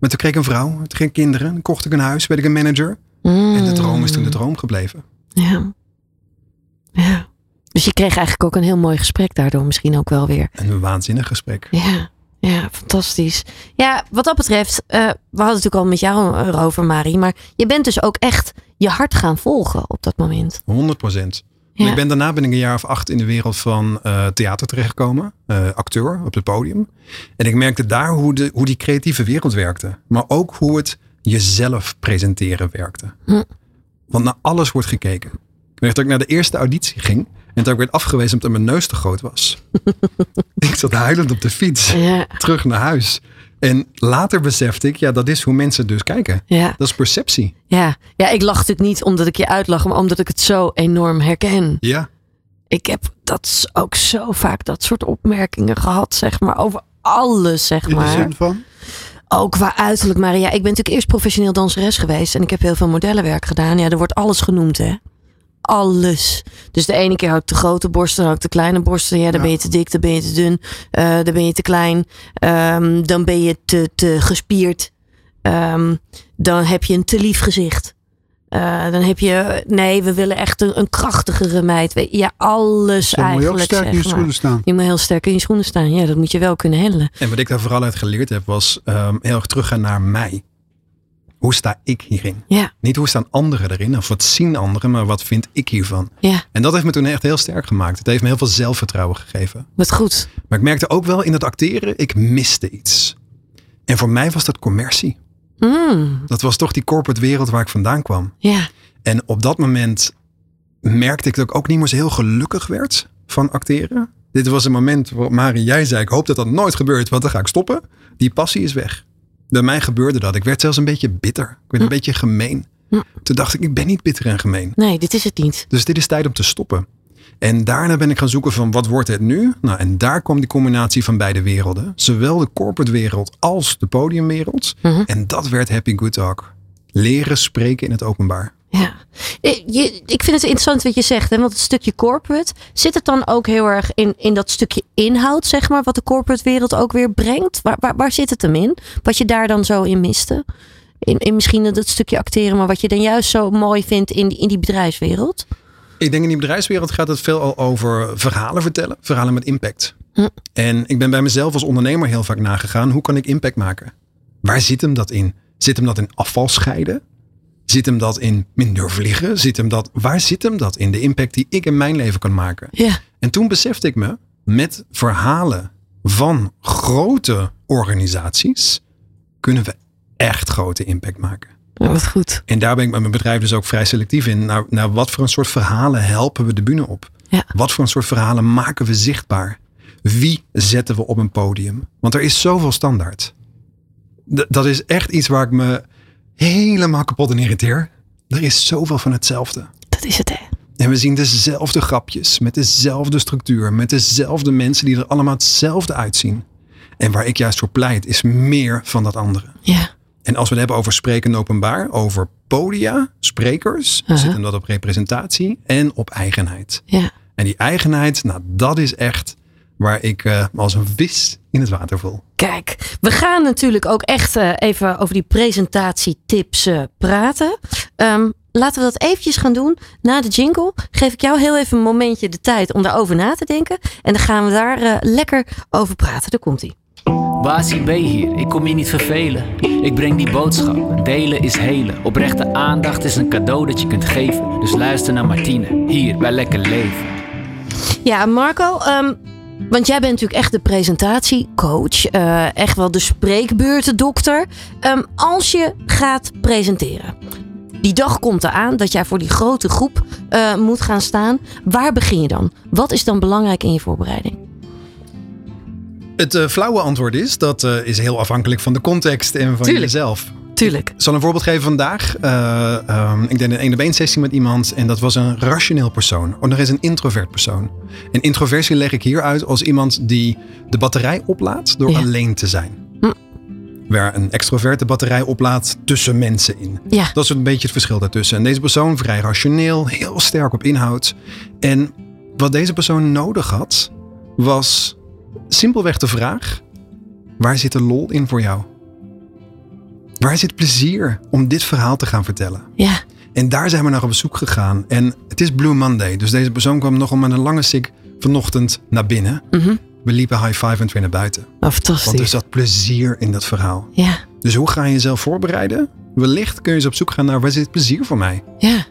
[SPEAKER 4] Maar toen kreeg ik een vrouw, toen kreeg ik kinderen, dan kocht ik een huis, werd ik een manager. En de droom is toen de droom gebleven.
[SPEAKER 2] Ja. Ja. Dus je kreeg eigenlijk ook een heel mooi gesprek daardoor misschien ook wel weer.
[SPEAKER 4] En een waanzinnig gesprek.
[SPEAKER 2] Ja, ja, fantastisch. Ja, wat dat betreft, eh, we hadden het natuurlijk al met jou erover, Marie. Maar je bent dus ook echt je hart gaan volgen op dat moment.
[SPEAKER 4] 100 procent.
[SPEAKER 2] Ja.
[SPEAKER 4] Ik ben, daarna ben ik een jaar of acht in de wereld van eh, theater terechtgekomen. eh, acteur op het podium. En ik merkte daar hoe, de, hoe die creatieve wereld werkte. Maar ook hoe het jezelf presenteren werkte.
[SPEAKER 2] Hm.
[SPEAKER 4] Want naar alles wordt gekeken. Ik weet dat ik naar de eerste auditie ging. En ik werd afgewezen omdat mijn neus te groot was. ik zat huilend op de fiets.
[SPEAKER 2] Ja,
[SPEAKER 4] Terug naar huis. En later besefte ik, ja, dat is hoe mensen dus kijken.
[SPEAKER 2] ja,
[SPEAKER 4] Dat is perceptie.
[SPEAKER 2] ja. Ja, ik lach natuurlijk niet omdat ik je uitlach, maar omdat ik het zo enorm herken.
[SPEAKER 4] Ja.
[SPEAKER 2] Ik heb dat ook zo vaak dat soort opmerkingen gehad, zeg maar, over alles, zeg
[SPEAKER 3] In de
[SPEAKER 2] maar.
[SPEAKER 3] zin van?
[SPEAKER 2] Ook qua uiterlijk, Maria. Ik ben natuurlijk eerst professioneel danseres geweest. En ik heb heel veel modellenwerk gedaan. Ja, er wordt alles genoemd, hè. Alles. Dus de ene keer had ik de grote borsten, dan had ik de kleine borsten. Ja, dan
[SPEAKER 3] Ja.
[SPEAKER 2] ben je te dik, dan ben je te dun. eh, dan ben je te klein. ehm, dan ben je te, te gespierd. Ehm, dan heb je een te lief gezicht. Eh, dan heb je, nee, we willen echt een, een krachtigere meid. Ja, alles
[SPEAKER 3] Dan moet je ook
[SPEAKER 2] eigenlijk.
[SPEAKER 3] sterk in je
[SPEAKER 2] maar.
[SPEAKER 3] schoenen staan.
[SPEAKER 2] Je moet heel sterk in je schoenen staan. Ja, dat moet je wel kunnen handelen.
[SPEAKER 4] En wat ik daar vooral uit geleerd heb, was ehm, heel erg teruggaan naar mij. Hoe sta ik hierin?
[SPEAKER 2] Ja,
[SPEAKER 4] Niet hoe staan anderen erin, of wat zien anderen, maar wat vind ik hiervan?
[SPEAKER 2] ja,
[SPEAKER 4] En dat heeft me toen echt heel sterk gemaakt. Het heeft me heel veel zelfvertrouwen gegeven.
[SPEAKER 2] wat goed.
[SPEAKER 4] Maar ik merkte ook wel in het acteren, ik miste iets. En voor mij was dat commercie.
[SPEAKER 2] Mm,
[SPEAKER 4] Dat was toch die corporate wereld waar ik vandaan kwam.
[SPEAKER 2] ja.
[SPEAKER 4] En op dat moment merkte ik dat ik ook niet meer zo heel gelukkig werd van acteren. Dit was een moment waar Marie, jij zei, ik hoop dat dat nooit gebeurt, want dan ga ik stoppen. Die passie is weg. Bij mij gebeurde dat. Ik werd zelfs een beetje bitter. Ik werd een beetje gemeen.
[SPEAKER 2] Hm.
[SPEAKER 4] Toen dacht ik, ik ben niet bitter en gemeen.
[SPEAKER 2] Nee, dit is het niet.
[SPEAKER 4] Dus dit is tijd om te stoppen. En daarna ben ik gaan zoeken van wat wordt het nu? Nou, en daar kwam die combinatie van beide werelden. Zowel de corporate wereld als de podiumwereld.
[SPEAKER 2] Mhm.
[SPEAKER 4] En dat werd Happy Good Talk. Leren spreken in het openbaar.
[SPEAKER 2] Ja. Je, ik vind het interessant wat je zegt, hè? want het stukje corporate, zit het dan ook heel erg in, in dat stukje inhoud, zeg maar, wat de corporate wereld ook weer brengt? Waar, waar, waar zit het hem in? Wat je daar dan zo in miste? In, in misschien dat stukje acteren, maar wat je dan juist zo mooi vindt in, die- in die bedrijfswereld?
[SPEAKER 4] Ik denk in die bedrijfswereld gaat het veel al over verhalen vertellen. Verhalen met impact.
[SPEAKER 2] Hm.
[SPEAKER 4] En ik ben bij mezelf als ondernemer heel vaak nagegaan. Hoe kan ik impact maken? Waar zit hem dat in? Zit hem dat in afval scheiden? Zit hem dat in minder vliegen? Zit hem dat, waar zit hem dat in? De impact die ik in mijn leven kan maken.
[SPEAKER 2] Ja.
[SPEAKER 4] En toen besefte ik me met verhalen van grote organisaties kunnen we echt grote impact maken.
[SPEAKER 2] wat goed.
[SPEAKER 4] En daar ben ik met mijn bedrijf dus ook vrij selectief in. Naar, naar wat voor een soort verhalen helpen we de bühne op?
[SPEAKER 2] Ja.
[SPEAKER 4] Wat voor een soort verhalen maken we zichtbaar? Wie zetten we op een podium? Want er is zoveel standaard. D- dat is echt iets waar ik me helemaal kapot in irriteer. Er is zoveel van hetzelfde.
[SPEAKER 2] Dat is het, hè?
[SPEAKER 4] En we zien dezelfde grapjes, met dezelfde structuur, met dezelfde mensen die er allemaal hetzelfde uitzien. En waar ik juist voor pleit, is meer van dat andere.
[SPEAKER 2] Ja.
[SPEAKER 4] En als we het hebben over spreken openbaar, over podia, sprekers, zit hem dat op representatie en op eigenheid.
[SPEAKER 2] Ja.
[SPEAKER 4] En die eigenheid, nou dat is echt waar ik eh, als een vis in het water voel.
[SPEAKER 2] Kijk, we gaan natuurlijk ook echt eh, even over die presentatietips eh, praten. Ehm, laten we dat eventjes gaan doen. Na de jingle geef ik jou heel even een momentje de tijd om daarover na te denken. En dan gaan we daar eh, lekker over praten. Daar komt ie.
[SPEAKER 8] Basie B hier, ik kom je niet vervelen. Ik breng die boodschap, delen is helen. Oprechte aandacht is een cadeau dat je kunt geven. Dus luister naar Martine, hier bij Lekker Leven.
[SPEAKER 2] Ja, Marco, ehm, want jij bent natuurlijk echt de presentatiecoach. eh, echt wel de spreekbeurtendokter. Ehm, als je gaat presenteren. Die dag komt eraan dat jij voor die grote groep eh, moet gaan staan. Waar begin je dan? Wat is dan belangrijk in je voorbereiding?
[SPEAKER 4] Het eh, flauwe antwoord is, dat eh, is heel afhankelijk van de context en van
[SPEAKER 2] Tuurlijk.
[SPEAKER 4] jezelf.
[SPEAKER 2] Tuurlijk.
[SPEAKER 4] Ik zal een voorbeeld geven vandaag. Eh, ehm, ik deed een een op één sessie met iemand en dat was een rationeel persoon. Of nog eens een introvert persoon. En introversie leg ik hier uit als iemand die de batterij oplaadt door
[SPEAKER 2] Ja.
[SPEAKER 4] alleen te zijn.
[SPEAKER 2] Hm.
[SPEAKER 4] Waar een extrovert de batterij oplaadt tussen mensen in.
[SPEAKER 2] Ja.
[SPEAKER 4] Dat is een beetje het verschil daartussen. En deze persoon vrij rationeel, heel sterk op inhoud. En wat deze persoon nodig had, was simpelweg de vraag: waar zit de lol in voor jou? Waar zit plezier om dit verhaal te gaan vertellen?
[SPEAKER 2] Ja.
[SPEAKER 4] En daar zijn we naar op zoek gegaan. En het is Blue Monday. Dus deze persoon kwam nogal met een lange sik vanochtend naar binnen.
[SPEAKER 2] Mhm.
[SPEAKER 4] We liepen high five en weer naar buiten.
[SPEAKER 2] Oh,
[SPEAKER 4] Want er
[SPEAKER 2] fantastisch.
[SPEAKER 4] zat plezier in dat verhaal.
[SPEAKER 2] Ja.
[SPEAKER 4] Dus hoe ga je jezelf voorbereiden? Wellicht kun je eens op zoek gaan naar waar zit plezier voor mij?
[SPEAKER 2] Ja.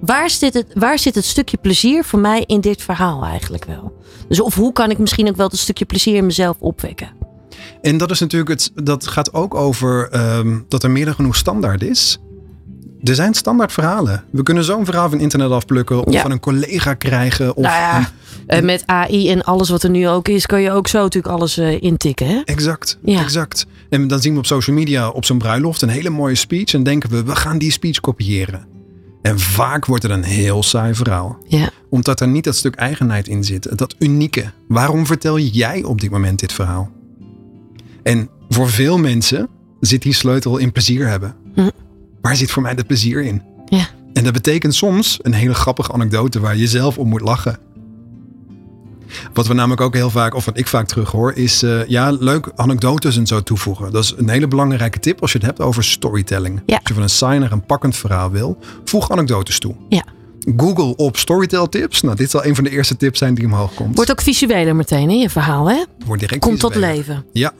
[SPEAKER 2] Waar zit, het, waar zit het stukje plezier voor mij in dit verhaal eigenlijk wel? Dus of hoe kan ik misschien ook wel het stukje plezier in mezelf opwekken?
[SPEAKER 4] En dat is natuurlijk het. Dat gaat ook over ehm, dat er meer dan genoeg standaard is. Er zijn standaard verhalen. We kunnen zo'n verhaal van internet afplukken of
[SPEAKER 2] Ja.
[SPEAKER 4] van een collega krijgen. Of
[SPEAKER 2] nou ja,
[SPEAKER 4] een-
[SPEAKER 2] eh, met AI en alles wat er nu ook is, kan je ook zo natuurlijk alles eh, intikken. Hè?
[SPEAKER 4] Exact,
[SPEAKER 2] Ja.
[SPEAKER 4] exact. En dan zien we op social media op zo'n bruiloft een hele mooie speech. En denken we, we gaan die speech kopiëren. En vaak wordt het een heel saai verhaal.
[SPEAKER 2] Ja.
[SPEAKER 4] Omdat er niet dat stuk eigenheid in zit. Dat unieke. Waarom vertel jij op dit moment dit verhaal? En voor veel mensen zit die sleutel in plezier hebben.
[SPEAKER 2] Hm.
[SPEAKER 4] Waar zit voor mij dat plezier in?
[SPEAKER 2] Ja.
[SPEAKER 4] En dat betekent soms een hele grappige anekdote waar je zelf om moet lachen. Wat we namelijk ook heel vaak, of wat ik vaak terug hoor, is eh, ja, leuk anekdotes en zo toevoegen. Dat is een hele belangrijke tip als je het hebt over storytelling.
[SPEAKER 2] Ja.
[SPEAKER 4] Als je van een signer een pakkend verhaal wil, voeg anekdotes toe.
[SPEAKER 2] Ja.
[SPEAKER 4] Google op storytell tips. Nou, dit zal een van de eerste tips zijn die omhoog komt.
[SPEAKER 2] Wordt ook visueler meteen in je verhaal, hè?
[SPEAKER 4] Wordt direct
[SPEAKER 2] Komt tot leven.
[SPEAKER 4] Ja.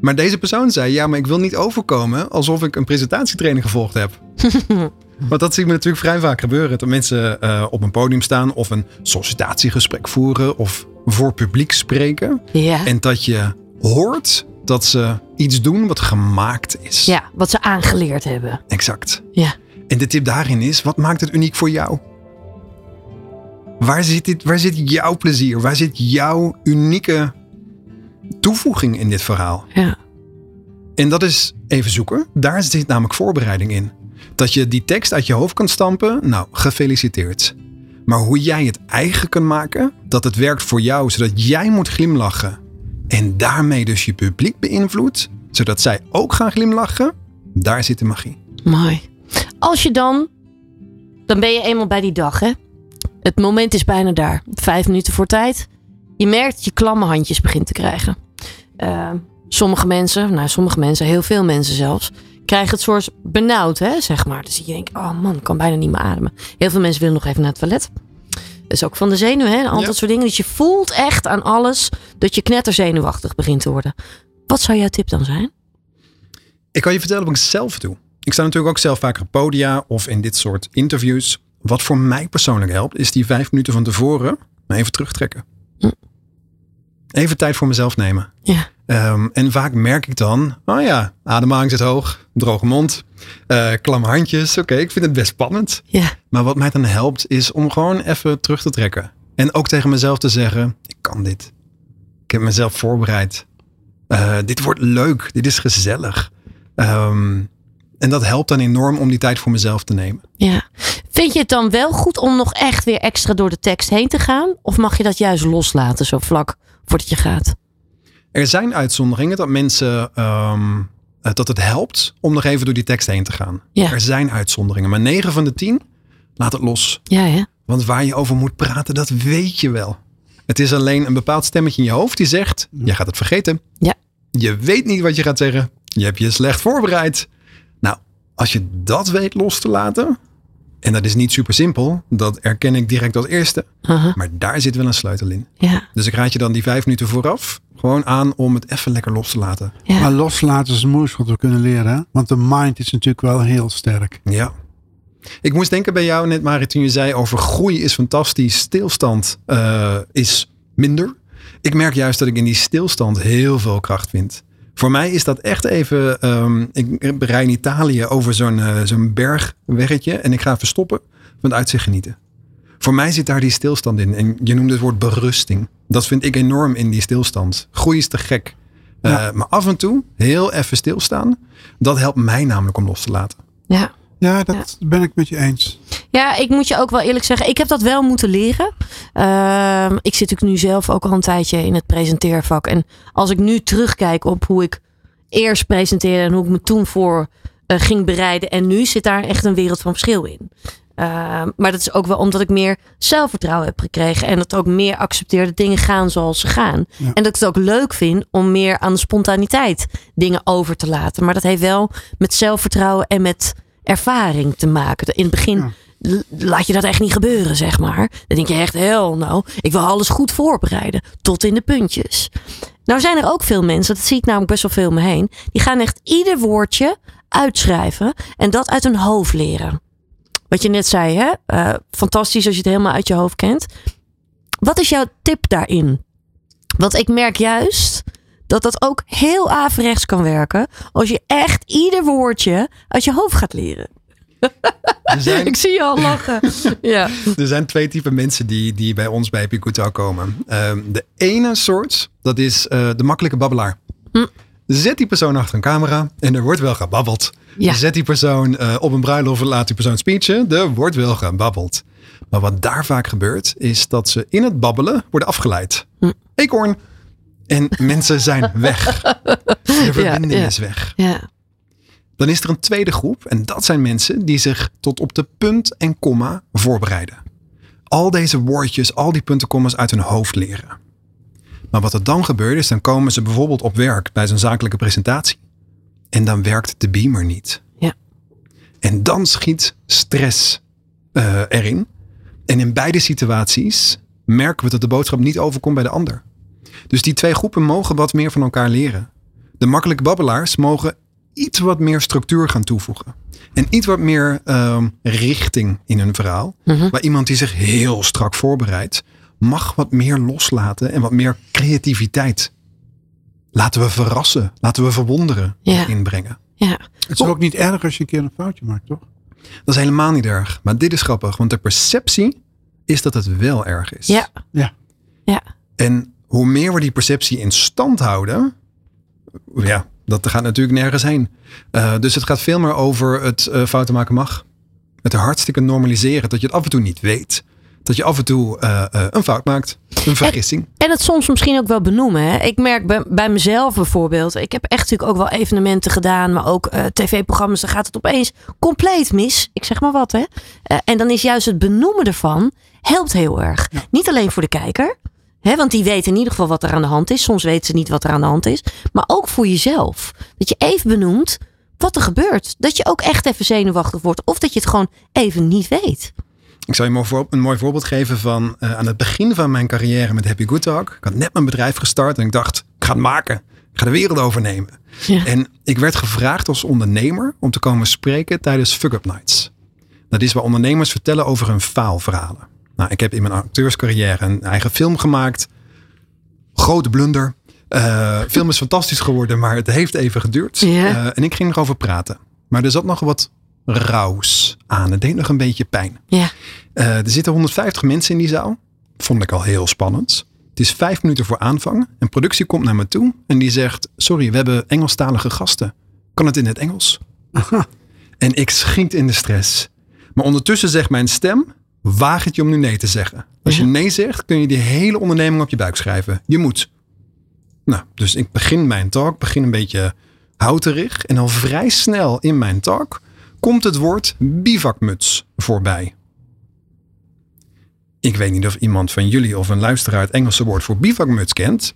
[SPEAKER 4] Maar deze persoon zei, ja, maar ik wil niet overkomen alsof ik een presentatietraining gevolgd heb. Want dat zien we natuurlijk vrij vaak gebeuren. Dat mensen eh, op een podium staan of een sollicitatiegesprek voeren of voor publiek spreken.
[SPEAKER 2] Ja.
[SPEAKER 4] En dat je hoort dat ze iets doen wat gemaakt is.
[SPEAKER 2] ja, wat ze aangeleerd hebben.
[SPEAKER 4] Exact.
[SPEAKER 2] Ja.
[SPEAKER 4] En de tip daarin is, wat maakt het uniek voor jou? Waar zit, dit, waar zit jouw plezier? Waar zit jouw unieke toevoeging in dit verhaal?
[SPEAKER 2] Ja.
[SPEAKER 4] En dat is even zoeken. Daar zit namelijk voorbereiding in. Dat je die tekst uit je hoofd kan stampen, nou, gefeliciteerd. Maar hoe jij het eigen kan maken, dat het werkt voor jou, zodat jij moet glimlachen. En daarmee dus je publiek beïnvloedt, zodat zij ook gaan glimlachen, daar zit de magie.
[SPEAKER 2] Mooi. Als je dan, dan ben je eenmaal bij die dag, hè? Het moment is bijna daar. Vijf minuten voor tijd. Je merkt dat je klamme handjes begint te krijgen. Eh, sommige mensen, nou sommige mensen, heel veel mensen zelfs, krijgen het soort benauwd, hè, zeg maar. Dus je denkt, oh man, ik kan bijna niet meer ademen. Heel veel mensen willen nog even naar het toilet. Dat is ook van de zenuw, hè? Al
[SPEAKER 4] Ja.
[SPEAKER 2] dat soort dingen. Dus je voelt echt aan alles dat je knetterzenuwachtig begint te worden. Wat zou jouw tip dan zijn?
[SPEAKER 4] Ik kan je vertellen wat ik zelf doe. Ik sta natuurlijk ook zelf vaker op podia of in dit soort interviews. Wat voor mij persoonlijk helpt, is die vijf minuten van tevoren me even terugtrekken. Even tijd voor mezelf nemen.
[SPEAKER 2] Ja.
[SPEAKER 4] Ehm, en vaak merk ik dan, oh ja, ademhaling zit hoog, droge mond, eh klamme handjes. Oké, ik vind het best spannend.
[SPEAKER 2] Ja.
[SPEAKER 4] Maar wat mij dan helpt, is om gewoon even terug te trekken. En ook tegen mezelf te zeggen, ik kan dit. Ik heb mezelf voorbereid. Eh, dit wordt leuk, dit is gezellig. Ehm, en dat helpt dan enorm om die tijd voor mezelf te nemen.
[SPEAKER 2] Ja. Vind je het dan wel goed om nog echt weer extra door de tekst heen te gaan? Of mag je dat juist loslaten zo vlak voordat je gaat?
[SPEAKER 4] Er zijn uitzonderingen dat mensen ehm, eh, dat het helpt om nog even door die tekst heen te gaan.
[SPEAKER 2] Ja.
[SPEAKER 4] Er zijn uitzonderingen, maar 9 van de 10 laat het los.
[SPEAKER 2] Ja, hè?
[SPEAKER 4] Want waar je over moet praten, dat weet je wel. Het is alleen een bepaald stemmetje in je hoofd die zegt: jij gaat het vergeten.
[SPEAKER 2] Ja.
[SPEAKER 4] Je weet niet wat je gaat zeggen. Je hebt je slecht voorbereid. Nou, als je dat weet los te laten. En dat is niet super simpel. Dat erken ik direct als eerste. Maar daar zit wel een sleutel in.
[SPEAKER 2] Ja.
[SPEAKER 4] Dus ik raad je dan die vijf minuten vooraf gewoon aan om het even lekker los te laten.
[SPEAKER 2] Ja.
[SPEAKER 3] Maar loslaten is het moeilijkste wat we kunnen leren. Hè? Want de mind is natuurlijk wel heel sterk.
[SPEAKER 4] Ja. Ik moest denken bij jou net, Marit, toen je zei over groei is fantastisch, stilstand eh, is minder. Ik merk juist dat ik in die stilstand heel veel kracht vind. Voor mij is dat echt even. ehm, ik rij in Italië over zo'n eh, zo'n bergweggetje en ik ga even stoppen van het uitzicht genieten. Voor mij zit daar die stilstand in. En je noemde het woord berusting. Dat vind ik enorm in die stilstand. Groei is te gek. Eh. Maar af en toe heel even stilstaan. Dat helpt mij namelijk om los te laten.
[SPEAKER 2] Ja.
[SPEAKER 3] Ja, dat ben ik met je eens.
[SPEAKER 2] Ja, ik moet je ook wel eerlijk zeggen, ik heb dat wel moeten leren. Ehm, ik zit natuurlijk nu zelf ook al een tijdje in het presenteervak. En als ik nu terugkijk op hoe ik eerst presenteerde en hoe ik me toen voor eh, ging bereiden. En nu zit daar echt een wereld van verschil in. Ehm, maar dat is ook wel omdat ik meer zelfvertrouwen heb gekregen. En dat ook meer accepteer dat dingen gaan zoals ze gaan.
[SPEAKER 3] Ja.
[SPEAKER 2] En dat ik het ook leuk vind om meer aan de spontaniteit dingen over te laten. Maar dat heeft wel met zelfvertrouwen en met ervaring te maken. In het begin
[SPEAKER 3] Ja.
[SPEAKER 2] Laat je dat echt niet gebeuren, zeg maar. Dan denk je echt, hell nou, ik wil alles goed voorbereiden. Tot in de puntjes. Nou zijn er ook veel mensen, dat zie ik namelijk best wel veel om me heen. Die gaan echt ieder woordje uitschrijven en dat uit hun hoofd leren. Wat je net zei, hè? Eh, fantastisch als je het helemaal uit je hoofd kent. Wat is jouw tip daarin? Want ik merk juist dat dat ook heel averechts kan werken. Als je echt ieder woordje uit je hoofd gaat leren.
[SPEAKER 4] Zijn,
[SPEAKER 2] Ik zie je al lachen. ja.
[SPEAKER 4] er zijn twee typen mensen die, die bij ons bij Epicouta komen. Ehm, de ene soort, dat is eh, de makkelijke babbelaar.
[SPEAKER 2] Hm.
[SPEAKER 4] Zet die persoon achter een camera en er wordt wel gebabbeld.
[SPEAKER 2] Ja.
[SPEAKER 4] Zet die persoon eh, op een bruiloft en laat die persoon speechen. Er wordt wel gebabbeld. Maar wat daar vaak gebeurt, is dat ze in het babbelen worden afgeleid.
[SPEAKER 2] Hm.
[SPEAKER 4] Eekhoorn. En mensen zijn weg. De verbinding
[SPEAKER 2] ja.
[SPEAKER 4] is weg.
[SPEAKER 2] ja.
[SPEAKER 4] Dan is er een tweede groep en dat zijn mensen die zich tot op de punt en komma voorbereiden. Al deze woordjes, al die punten, komma's uit hun hoofd leren. Maar wat er dan gebeurt is, dan komen ze bijvoorbeeld op werk bij zo'n zakelijke presentatie. En dan werkt de beamer niet.
[SPEAKER 2] Ja.
[SPEAKER 4] En dan schiet stress eh, erin. En in beide situaties merken we dat de boodschap niet overkomt bij de ander. Dus die twee groepen mogen wat meer van elkaar leren. De makkelijke babbelaars mogen iets wat meer structuur gaan toevoegen. En iets wat meer ehm, richting in hun verhaal.
[SPEAKER 2] Mhm.
[SPEAKER 4] Maar iemand die zich heel strak voorbereidt, mag wat meer loslaten en wat meer creativiteit. Laten we verrassen, laten we verwonderen
[SPEAKER 2] Ja.
[SPEAKER 4] inbrengen.
[SPEAKER 2] ja.
[SPEAKER 3] Het is ook niet erg als je een keer een foutje maakt, toch?
[SPEAKER 4] Dat is helemaal niet erg. Maar dit is grappig, want de perceptie is dat het wel erg is.
[SPEAKER 2] Ja.
[SPEAKER 3] Ja.
[SPEAKER 2] Ja.
[SPEAKER 4] En hoe meer we die perceptie in stand houden, ja, dat gaat natuurlijk nergens heen. Eh, dus het gaat veel meer over het eh, fouten maken mag. Het hartstikke normaliseren, dat je het af en toe niet weet. Dat je af en toe eh, eh, een fout maakt, een vergissing.
[SPEAKER 2] En het soms misschien ook wel benoemen. Hè? Ik merk bij, bij mezelf bijvoorbeeld. Ik heb echt natuurlijk ook wel evenementen gedaan. Maar ook eh, tv-programma's. Dan gaat het opeens compleet mis. Ik zeg maar wat hè. Eh, en dan is juist het benoemen ervan. Helpt heel erg. Niet alleen voor de kijker. Hè, want die weet in ieder geval wat er aan de hand is. Soms weten ze niet wat er aan de hand is. Maar ook voor jezelf. Dat je even benoemt wat er gebeurt. Dat je ook echt even zenuwachtig wordt. Of dat je het gewoon even niet weet.
[SPEAKER 4] Ik zal je een mooi voor- een mooi voorbeeld geven van eh, aan het begin van mijn carrière met Happy Good Talk. Ik had net mijn bedrijf gestart en ik dacht, ik ga het maken. Ik ga de wereld overnemen.
[SPEAKER 2] Ja.
[SPEAKER 4] En ik werd gevraagd als ondernemer om te komen spreken tijdens Fuck Up Nights. Dat is waar ondernemers vertellen over hun faalverhalen. Nou, ik heb in mijn acteurscarrière een eigen film gemaakt. Grote blunder. Eh, film is fantastisch geworden, maar het heeft even geduurd. Eh, en ik ging erover praten. Maar er zat nog wat rauws aan. Het deed nog een beetje pijn. Eh, er zitten 150 mensen in die zaal. Vond ik al heel spannend. Het is vijf minuten voor aanvang. En productie komt naar me toe en die zegt: Sorry, we hebben Engelstalige gasten. Kan het in het Engels? En ik schiet in de stress. Maar ondertussen zegt mijn stem: Waag het je om nu nee te zeggen. Als je nee zegt, kun je die hele onderneming op je buik schrijven. Je moet. Nou, dus ik begin mijn talk, begin een beetje houterig. En al vrij snel in mijn talk komt het woord bivakmuts voorbij. Ik weet niet of iemand van jullie of een luisteraar het Engelse woord voor bivakmuts kent.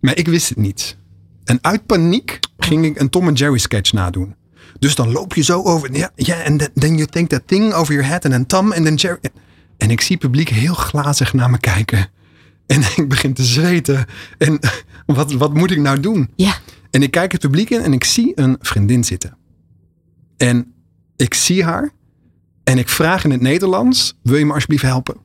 [SPEAKER 4] Maar ik wist het niet. En uit paniek ging ik een Tom en Jerry sketch nadoen. Dus dan loop je zo over. Ja, ja en then- then you take that thing over your head. En dan Tom en dan Jerry. En ik zie publiek heel glazig naar me kijken. En ik begin te zweten. En wat, wat moet ik nou doen?
[SPEAKER 2] Ja.
[SPEAKER 4] En ik kijk het publiek in en ik zie een vriendin zitten. En ik zie haar. En ik vraag in het Nederlands: Wil je me alsjeblieft helpen?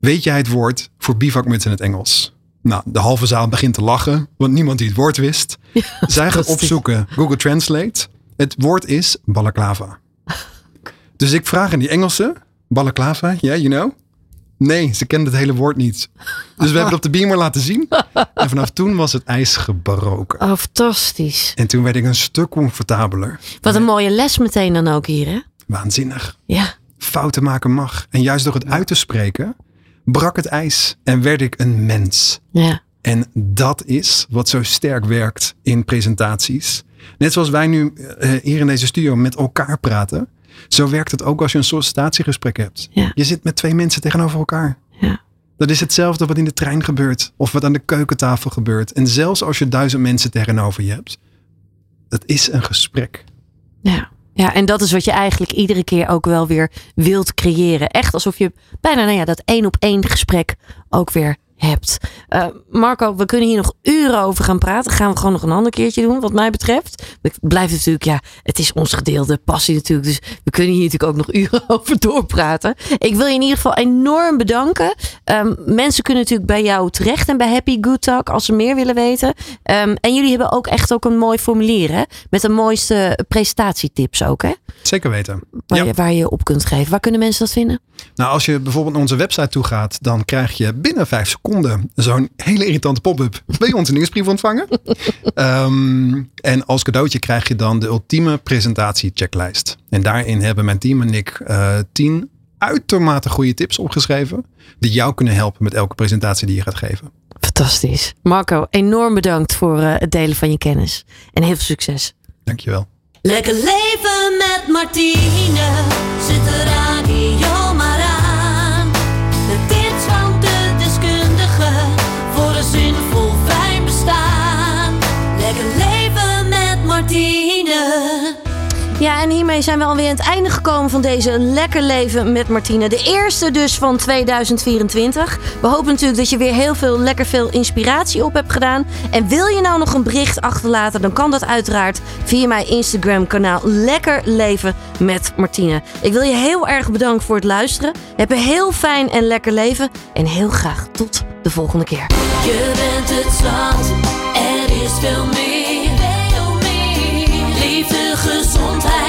[SPEAKER 4] Weet jij het woord voor bivakmuts in het Engels? Nou, de halve zaal begint te lachen, want niemand die het woord wist. Zij gaat opzoeken Google Translate. Het woord is balaclava. Dus ik vraag in die Engelse, balaclava, yeah, you know? Nee, ze kende het hele woord niet. Dus we hebben het op de beamer laten zien. En vanaf toen was het ijs gebroken.
[SPEAKER 2] Oh, fantastisch.
[SPEAKER 4] En toen werd ik een stuk comfortabeler.
[SPEAKER 2] Wat een mooie les meteen dan ook hier, hè?
[SPEAKER 4] Waanzinnig.
[SPEAKER 2] Ja.
[SPEAKER 4] Fouten maken mag. En juist door het uit te spreken, brak het ijs en werd ik een mens.
[SPEAKER 2] Ja.
[SPEAKER 4] En dat is wat zo sterk werkt in presentaties. Net zoals wij nu eh, hier in deze studio met elkaar praten. Zo werkt het ook als je een sollicitatiegesprek hebt.
[SPEAKER 2] Ja.
[SPEAKER 4] Je zit met twee mensen tegenover elkaar.
[SPEAKER 2] Ja.
[SPEAKER 4] Dat is hetzelfde wat in de trein gebeurt. Of wat aan de keukentafel gebeurt. En zelfs als je duizend mensen tegenover je hebt. Dat is een gesprek.
[SPEAKER 2] Ja. Ja, en dat is wat je eigenlijk iedere keer ook wel weer wilt creëren. Echt alsof je bijna nou ja, dat één op één gesprek ook weer hebt. Eh, Marco, we kunnen hier nog uren over gaan praten. Gaan we gewoon nog een ander keertje doen, wat mij betreft. Het blijft natuurlijk, ja, het is ons gedeelde passie natuurlijk. Dus we kunnen hier natuurlijk ook nog uren over doorpraten. Ik wil je in ieder geval enorm bedanken. Ehm, mensen kunnen natuurlijk bij jou terecht en bij Happy Good Talk als ze meer willen weten. Ehm, en jullie hebben ook echt ook een mooi formulier, hè? Met de mooiste presentatietips ook, hè?
[SPEAKER 4] Zeker weten.
[SPEAKER 2] Waar,
[SPEAKER 4] Ja.
[SPEAKER 2] je, waar je op kunt geven. Waar kunnen mensen dat vinden?
[SPEAKER 4] Nou, als je bijvoorbeeld naar onze website toe gaat, dan krijg je binnen vijf seconden zo'n hele irritante pop-up. Wil je onze nieuwsbrief ontvangen? Ehm, en als cadeautje krijg je dan de ultieme presentatie-checklist. En daarin hebben mijn team en ik eh, tien uitermate goede tips opgeschreven. Die jou kunnen helpen met elke presentatie die je gaat geven.
[SPEAKER 2] Fantastisch. Marco, enorm bedankt voor eh, het delen van je kennis. En heel veel succes.
[SPEAKER 4] Dankjewel.
[SPEAKER 1] Lekker leven met Martine, zet de
[SPEAKER 2] Ja, en hiermee zijn we alweer aan het einde gekomen van deze Lekker Leven met Martine. De eerste dus van 2024. We hopen natuurlijk dat je weer heel veel lekker veel inspiratie op hebt gedaan. En wil je nou nog een bericht achterlaten, dan kan dat uiteraard via mijn Instagram kanaal Lekker Leven met Martine. Ik wil je heel erg bedanken voor het luisteren. Heb een heel fijn en lekker leven. En heel graag tot de volgende keer.
[SPEAKER 1] Je bent het zat, er is veel meer gezondheid.